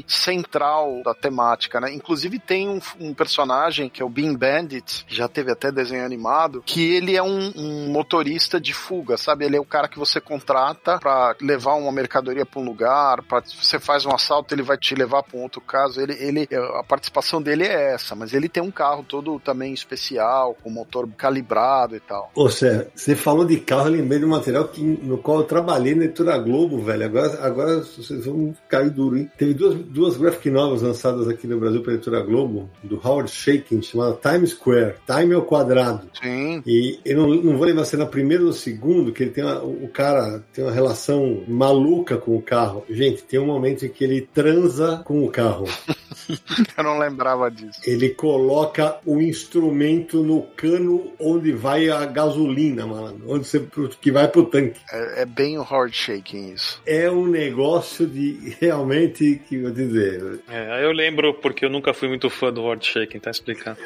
central da temática, né? Inclusive tem um, um personagem que é o Bean Bandit, já teve até desenho animado, que ele é um, um, motorista de fuga, sabe? Ele é o cara que você contrata para levar uma mercadoria para um lugar, para você faz um assalto, ele vai te levar para um outro caso. Ele, ele, a participação dele é essa, mas ele tem um carro todo também especial, com motor calibrado e tal. Ô, Sé, você falou de carro, eu lembrei de um material que, no qual eu trabalhei na Editora Globo, velho. Agora, agora vocês vão cair duro, hein? Teve duas, duas graphic novels lançadas aqui no Brasil pela editora Globo, do Howard Shaking, chamada Times Square. Time ao quadrado. Sim. E eu não, não vou lembrar se é na primeira ou no segundo, que ele tem uma, o cara tem uma relação maluca com o carro. Gente, tem um momento em que ele transa com o carro. eu não lembrava disso. Ele coloca o instrumento no cano onde vai a gasolina, mano. Onde você, que vai pro tanque. É, é bem o Howard Shaking isso. É um negócio de realmente que vou dizer. É, eu lembro porque eu nunca fui muito fã do Howard Shaking, tá explicando.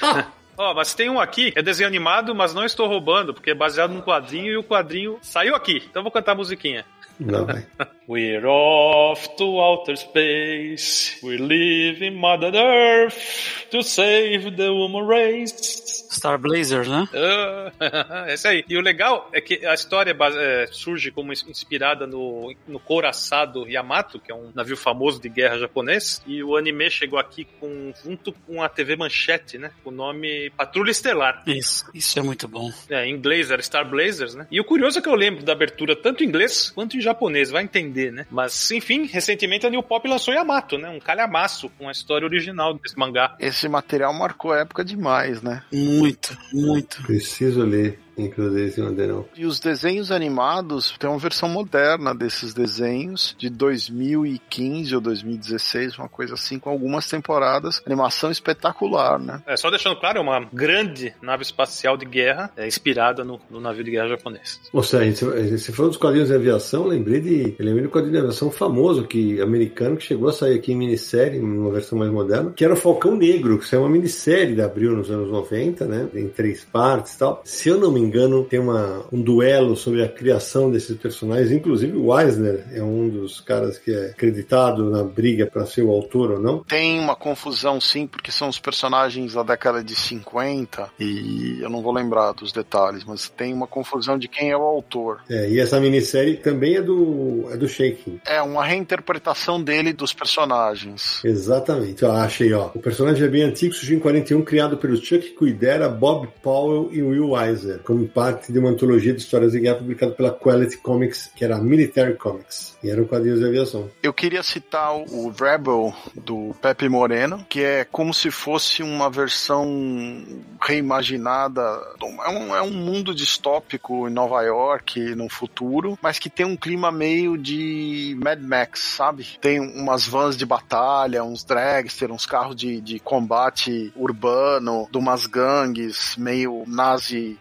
Ó, oh, mas tem um aqui, é desenho animado, mas não estou roubando, porque é baseado num quadrinho e o quadrinho saiu aqui. Então vou cantar a musiquinha. Não, vai. We're off to outer space. We're leaving Mother Earth to save the human race. Star Blazer, né? Uh, esse aí. E o legal é que a história é, surge como inspirada no, no couraçado Yamato, que é um navio famoso de guerra japonês. E o anime chegou aqui com, junto com a TV Manchete, né? Com o nome Patrulha Estelar. Isso, isso é muito bom. É, em inglês era Star Blazers, né? E o curioso é que eu lembro da abertura tanto em inglês quanto em japonês, vai entender, né? Mas, enfim, recentemente a New Pop lançou Yamato, né? Um calhamaço com a história original desse mangá. Esse material marcou a época demais, né? Muito, muito. Preciso ler inclusive esse material. E os desenhos animados, tem uma versão moderna desses desenhos, de 2015 ou 2016, uma coisa assim, com algumas temporadas. Animação espetacular, né? É, só deixando claro, é uma grande nave espacial de guerra, é, inspirada no, no navio de guerra japonês. Ou seja, você falou dos quadrinhos de aviação, lembrei de. Eu lembrei do quadrinho de aviação famoso, que, americano, que chegou a sair aqui em minissérie, em uma versão mais moderna, que era o Falcão Negro, que é uma minissérie da Abril nos anos 90, né? Em três partes e tal. Se eu não me engano, tem uma, um duelo sobre a criação desses personagens. Inclusive, o Eisner é um dos caras que é acreditado na briga para ser o autor ou não. Tem uma confusão, sim, porque são os personagens da década de 50 e eu não vou lembrar dos detalhes, mas tem uma confusão de quem é o autor. É, e essa minissérie também é do, é do Shaking. É uma reinterpretação dele dos personagens. Exatamente. Eu achei, ó. O personagem é bem antigo, surgiu em 41, criado pelo Chuck Kuidera, Bob Powell e Will Eisner, como parte de uma antologia de histórias de guerra publicada pela Quality Comics, que era a Military Comics, e eram quadrinhos de aviação. Eu queria citar o Rebel do Pepe Moreno, que é como se fosse uma versão reimaginada. É um, é um mundo distópico em Nova York, no futuro, mas que tem um clima meio de Mad Max, sabe? Tem umas vans de batalha, uns dragster, uns carros de, de combate urbano, de umas gangues meio nazi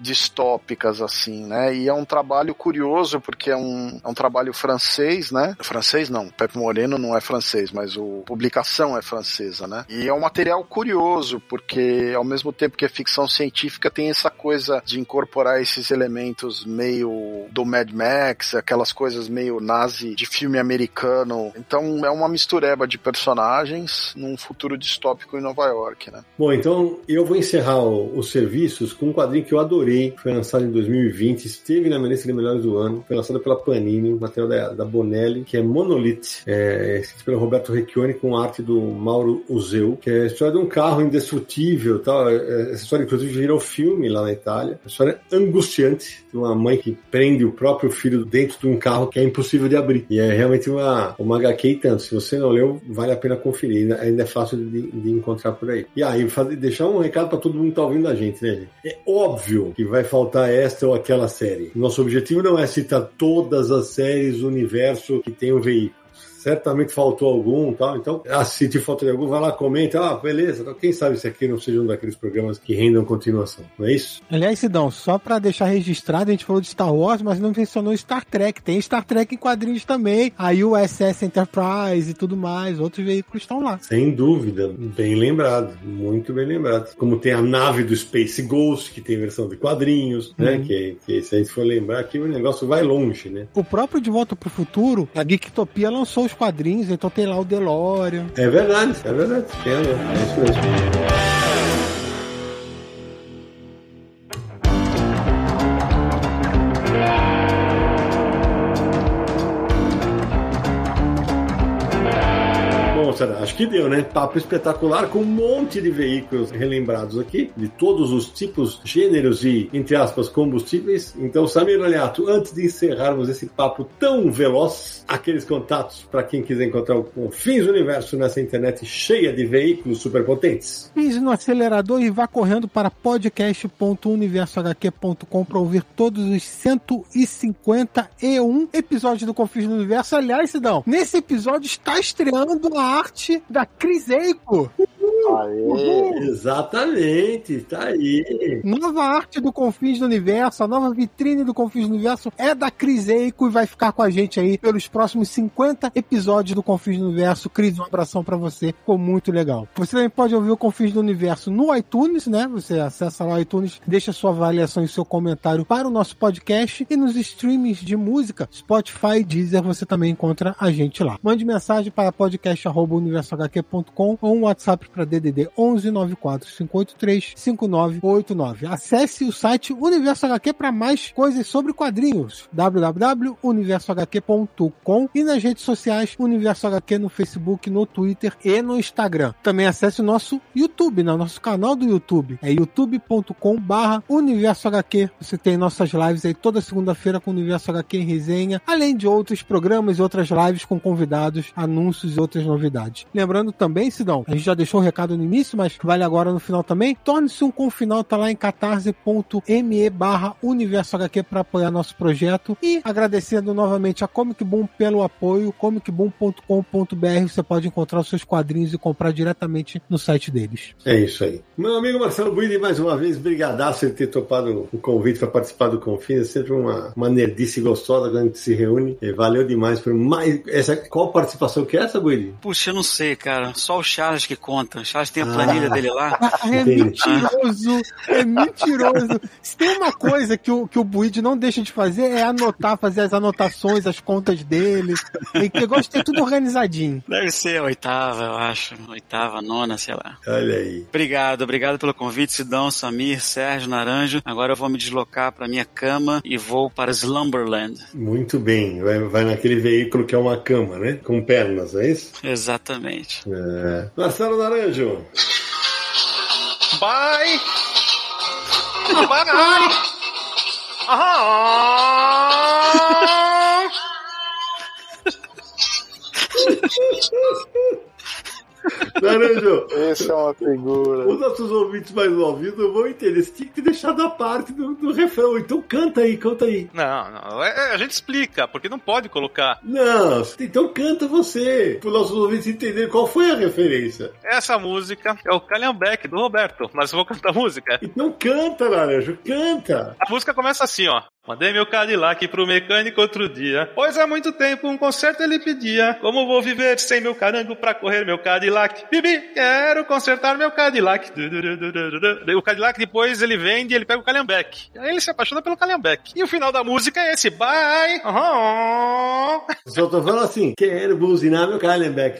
distópicas, assim, né? E é um trabalho curioso, porque é um, é um trabalho francês, né? Francês não, Pepe Moreno não é francês, mas a publicação é francesa, né? E é um material curioso, porque ao mesmo tempo que é ficção científica, tem essa coisa de incorporar esses elementos meio do Mad Max, aquelas coisas meio nazi de filme americano. Então é uma mistureba de personagens num futuro distópico em Nova York, né? Bom, então eu vou encerrar o, os serviços com um quadrinho que eu adorei, foi lançado em 2020, esteve na minha lista de melhores do ano, foi lançado pela Panini, material da, da Bonelli, que é Monolith, é, escrito pelo Roberto Recchioni com arte do Mauro Uzeu, que é a história de um carro indestrutível, tal. É, essa história inclusive virou filme lá na Itália, uma história angustiante de uma mãe que prende o próprio filho dentro de um carro que é impossível de abrir. E é realmente uma, uma HQ e tanto. Se você não leu, vale a pena conferir. Ainda é fácil de, de encontrar por aí. E aí, deixar um recado para todo mundo que tá ouvindo a gente, né, gente? É óbvio que vai faltar esta ou aquela série. Nosso objetivo não é citar todas as séries do universo que tem o veículo certamente faltou algum tal. Então, assistir falta de algum, vai lá, comenta, ah, beleza. Então, quem sabe se aqui não seja um daqueles programas que rendam continuação, não é isso? Aliás, Sidão, só pra deixar registrado, a gente falou de Star Wars, mas não mencionou Star Trek. Tem Star Trek em quadrinhos também. A USS Enterprise e tudo mais. Outros veículos estão lá. Sem dúvida. Bem lembrado. Muito bem lembrado. Como tem a nave do Space Ghost, que tem versão de quadrinhos, né? uhum. né? Que, que se a gente for lembrar aqui, o negócio vai longe, né? O próprio De Volta pro Futuro, a Geektopia lançou os quadrinhos, então tem lá o DeLorean. É verdade, é verdade. É, isso mesmo. Acho que deu, né? Papo espetacular com um monte de veículos relembrados aqui, de todos os tipos, gêneros e, entre aspas, combustíveis. Então, Samir Aliato, antes de encerrarmos esse papo tão veloz, aqueles contatos para quem quiser encontrar o Confins Universo nessa internet cheia de veículos superpotentes. Pise no acelerador e vá correndo para podcast.universohq.com para ouvir todos os 151 episódios do Confins Universo. Aliás, Sidão, nesse episódio está estreando a arte da Cris Eico. Aê, exatamente, tá aí. Nova arte do Confins do Universo, a nova vitrine do Confins do Universo é da Cris Eico e vai ficar com a gente aí pelos próximos 50 episódios do Confins do Universo. Cris, um abração para você, ficou muito legal. Você também pode ouvir o Confins do Universo no iTunes, né? Você acessa lá o iTunes, deixa sua avaliação e seu comentário para o nosso podcast e nos streams de música, Spotify e Deezer, você também encontra a gente lá. Mande mensagem para podcast@universohq.com ou um WhatsApp para DDD 11 94 583 5989. Acesse o site Universo HQ para mais coisas sobre quadrinhos. www.universohq.com e nas redes sociais Universo HQ no Facebook, no Twitter e no Instagram. Também acesse o nosso YouTube, no né? nosso canal do YouTube. É youtube.com/barra Universo HQ. Você tem nossas lives aí toda segunda-feira com o Universo HQ em resenha, além de outros programas e outras lives com convidados, anúncios e outras novidades. Lembrando também, Sidão, a gente já deixou o recado recado no início, mas vale agora no final também. Torne-se um confinal, tá lá em catarse.me barra universo HQ para apoiar nosso projeto. E agradecendo novamente a Comic Boom pelo apoio, comicboom.com.br você pode encontrar os seus quadrinhos e comprar diretamente no site deles. É isso aí. Meu amigo Marcelo Buide, mais uma vez, brigadaço de ter topado o convite para participar do Confins. É sempre uma, uma nerdice gostosa quando a gente se reúne. E valeu demais por mais. Essa, qual participação que é essa, Buide? Puxa, eu não sei, cara. Só o Charles que conta. Charles tem a planilha ah, dele lá. É mentiroso, é mentiroso. Se tem uma coisa que o, que o Buid não deixa de fazer é anotar, fazer as anotações, as contas dele. E que gosta de ter tudo organizadinho. Deve ser a oitava, eu acho. Oitava, nona, sei lá. Olha aí. Obrigado, obrigado pelo convite, Sidão, Samir, Sérgio, Naranjo. Agora eu vou me deslocar para minha cama e vou para Slumberland. Muito bem. Vai, vai naquele veículo que é uma cama, né? Com pernas, é isso? Exatamente. É. Marcelo Naranjo. Beijo. Bye. Bye. Aham. Naranjo. Esse é uma figura. Os nossos ouvintes mais ouvidos vão entender. Você tinha que deixar da parte do, do refrão. Então canta aí, canta aí. Não, não. É, é, a gente explica, porque não pode colocar. Não, então canta você. Para os nossos ouvintes entenderem qual foi a referência. Essa música é o Calhambeck do Roberto, mas eu vou cantar a música. Então canta, Naranjo, canta. A música começa assim, ó. Mandei meu Cadillac pro mecânico outro dia. Pois há muito tempo um conserto ele pedia. Como vou viver sem meu carango pra correr meu Cadillac? Bibi, quero consertar meu Cadillac. O Cadillac depois ele vende e ele pega o Calhambeck. Aí ele se apaixona pelo Calhambeck. E o final da música é esse. Bye! Uhum. Só tô falando assim, quero buzinar meu.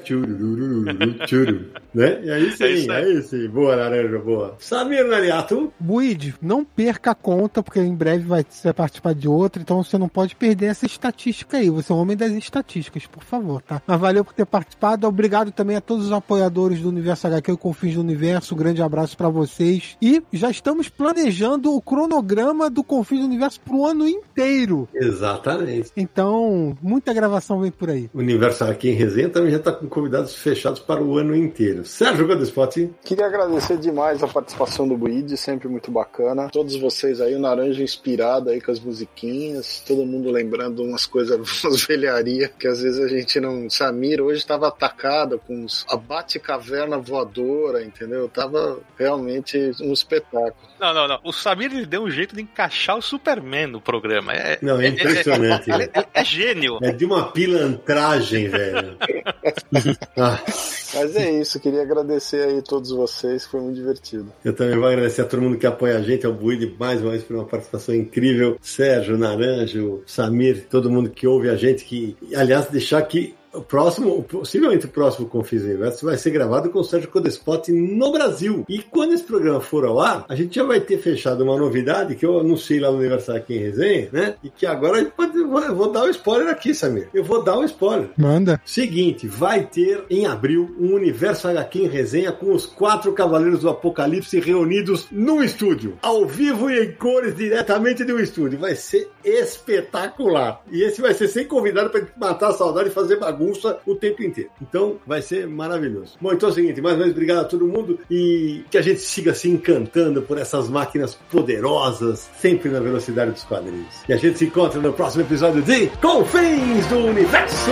Tchurururu, tchuru. Né? E aí sim, É isso aí. aí sim. Boa, Laranja, boa. Samir Nariato. Buid, não perca a conta, porque em breve vai, você vai participar de outra, então você não pode perder essa estatística aí. Você é o homem das estatísticas, por favor, tá? Mas valeu por ter participado. Obrigado também a todos os apoiadores do Universo HQ e Confins do Universo. Um grande abraço pra vocês. E já estamos planejando o cronograma do Confins do Universo pro ano inteiro. Exatamente. Então, muita gravação vem por aí. O Universo aqui em Resenha também já está com convidados fechados para o ano inteiro. Sérgio Godespot. Queria agradecer demais a participação do Buid, sempre muito bacana. Todos vocês aí, o Naranja inspirado aí com as musiquinhas, todo mundo lembrando umas coisas, umas velharias que às vezes a gente não. Samir hoje estava atacado com os, a bate-caverna voadora, entendeu? Tava realmente um espetáculo. Não, não, não. O Samir ele deu um jeito de encaixar o Superman no programa. É, Não, é impressionante. é, é- é gênio. É de uma pilantragem, velho. Ah, Mas é isso, queria agradecer aí a todos vocês, foi muito divertido. eu também vou agradecer a todo mundo que apoia a gente, ao Buide, mais uma vez por uma participação incrível. Sérgio, Naranjo, Samir, todo mundo que ouve a gente, que, aliás, deixar que o próximo, possivelmente o próximo Confis Universo vai ser gravado com o Sérgio Codespot no Brasil. E quando esse programa for ao ar, a gente já vai ter fechado uma novidade que eu anunciei lá no Universal aqui em Resenha, né? E que agora pode, eu vou dar um spoiler aqui, Samir. Eu vou dar um spoiler. Manda. Seguinte, vai ter em abril um Universo HQ em resenha com os quatro Cavaleiros do Apocalipse reunidos no estúdio, ao vivo e em cores diretamente um estúdio. Vai ser espetacular. E esse vai ser sem convidado para matar a saudade e fazer bagunça o tempo inteiro. Então vai ser maravilhoso. Bom, então é o seguinte, mais uma vez obrigado a todo mundo e que a gente siga se encantando por essas máquinas poderosas, sempre na velocidade dos quadrinhos. E a gente se encontra no próximo episódio de Confins do Universo!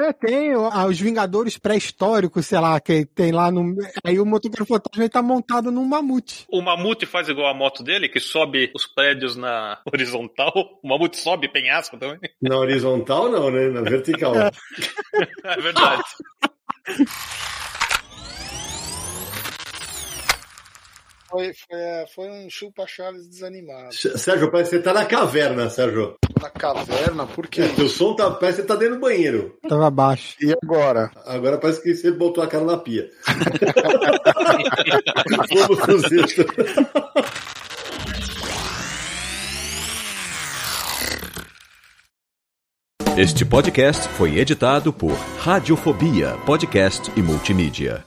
É, tem ah, os Vingadores pré-históricos, sei lá, que tem lá no. Aí o motoqueiro fantasma ele tá montado num mamute. O Mamute faz igual a moto dele, que sobe os prédios na horizontal. O Mamute sobe penhasco também. Na horizontal, não, né? Na vertical. É verdade. Foi, foi, é, foi um chupa-chaves desanimado. Sérgio, parece que você tá na caverna, Sérgio. Na caverna, por quê? O som tá, parece que você tá dentro do banheiro. Tava baixo. E agora? Agora parece que você botou a cara na pia. Vamos extras. Este podcast foi editado por Radiofobia, podcast e multimídia.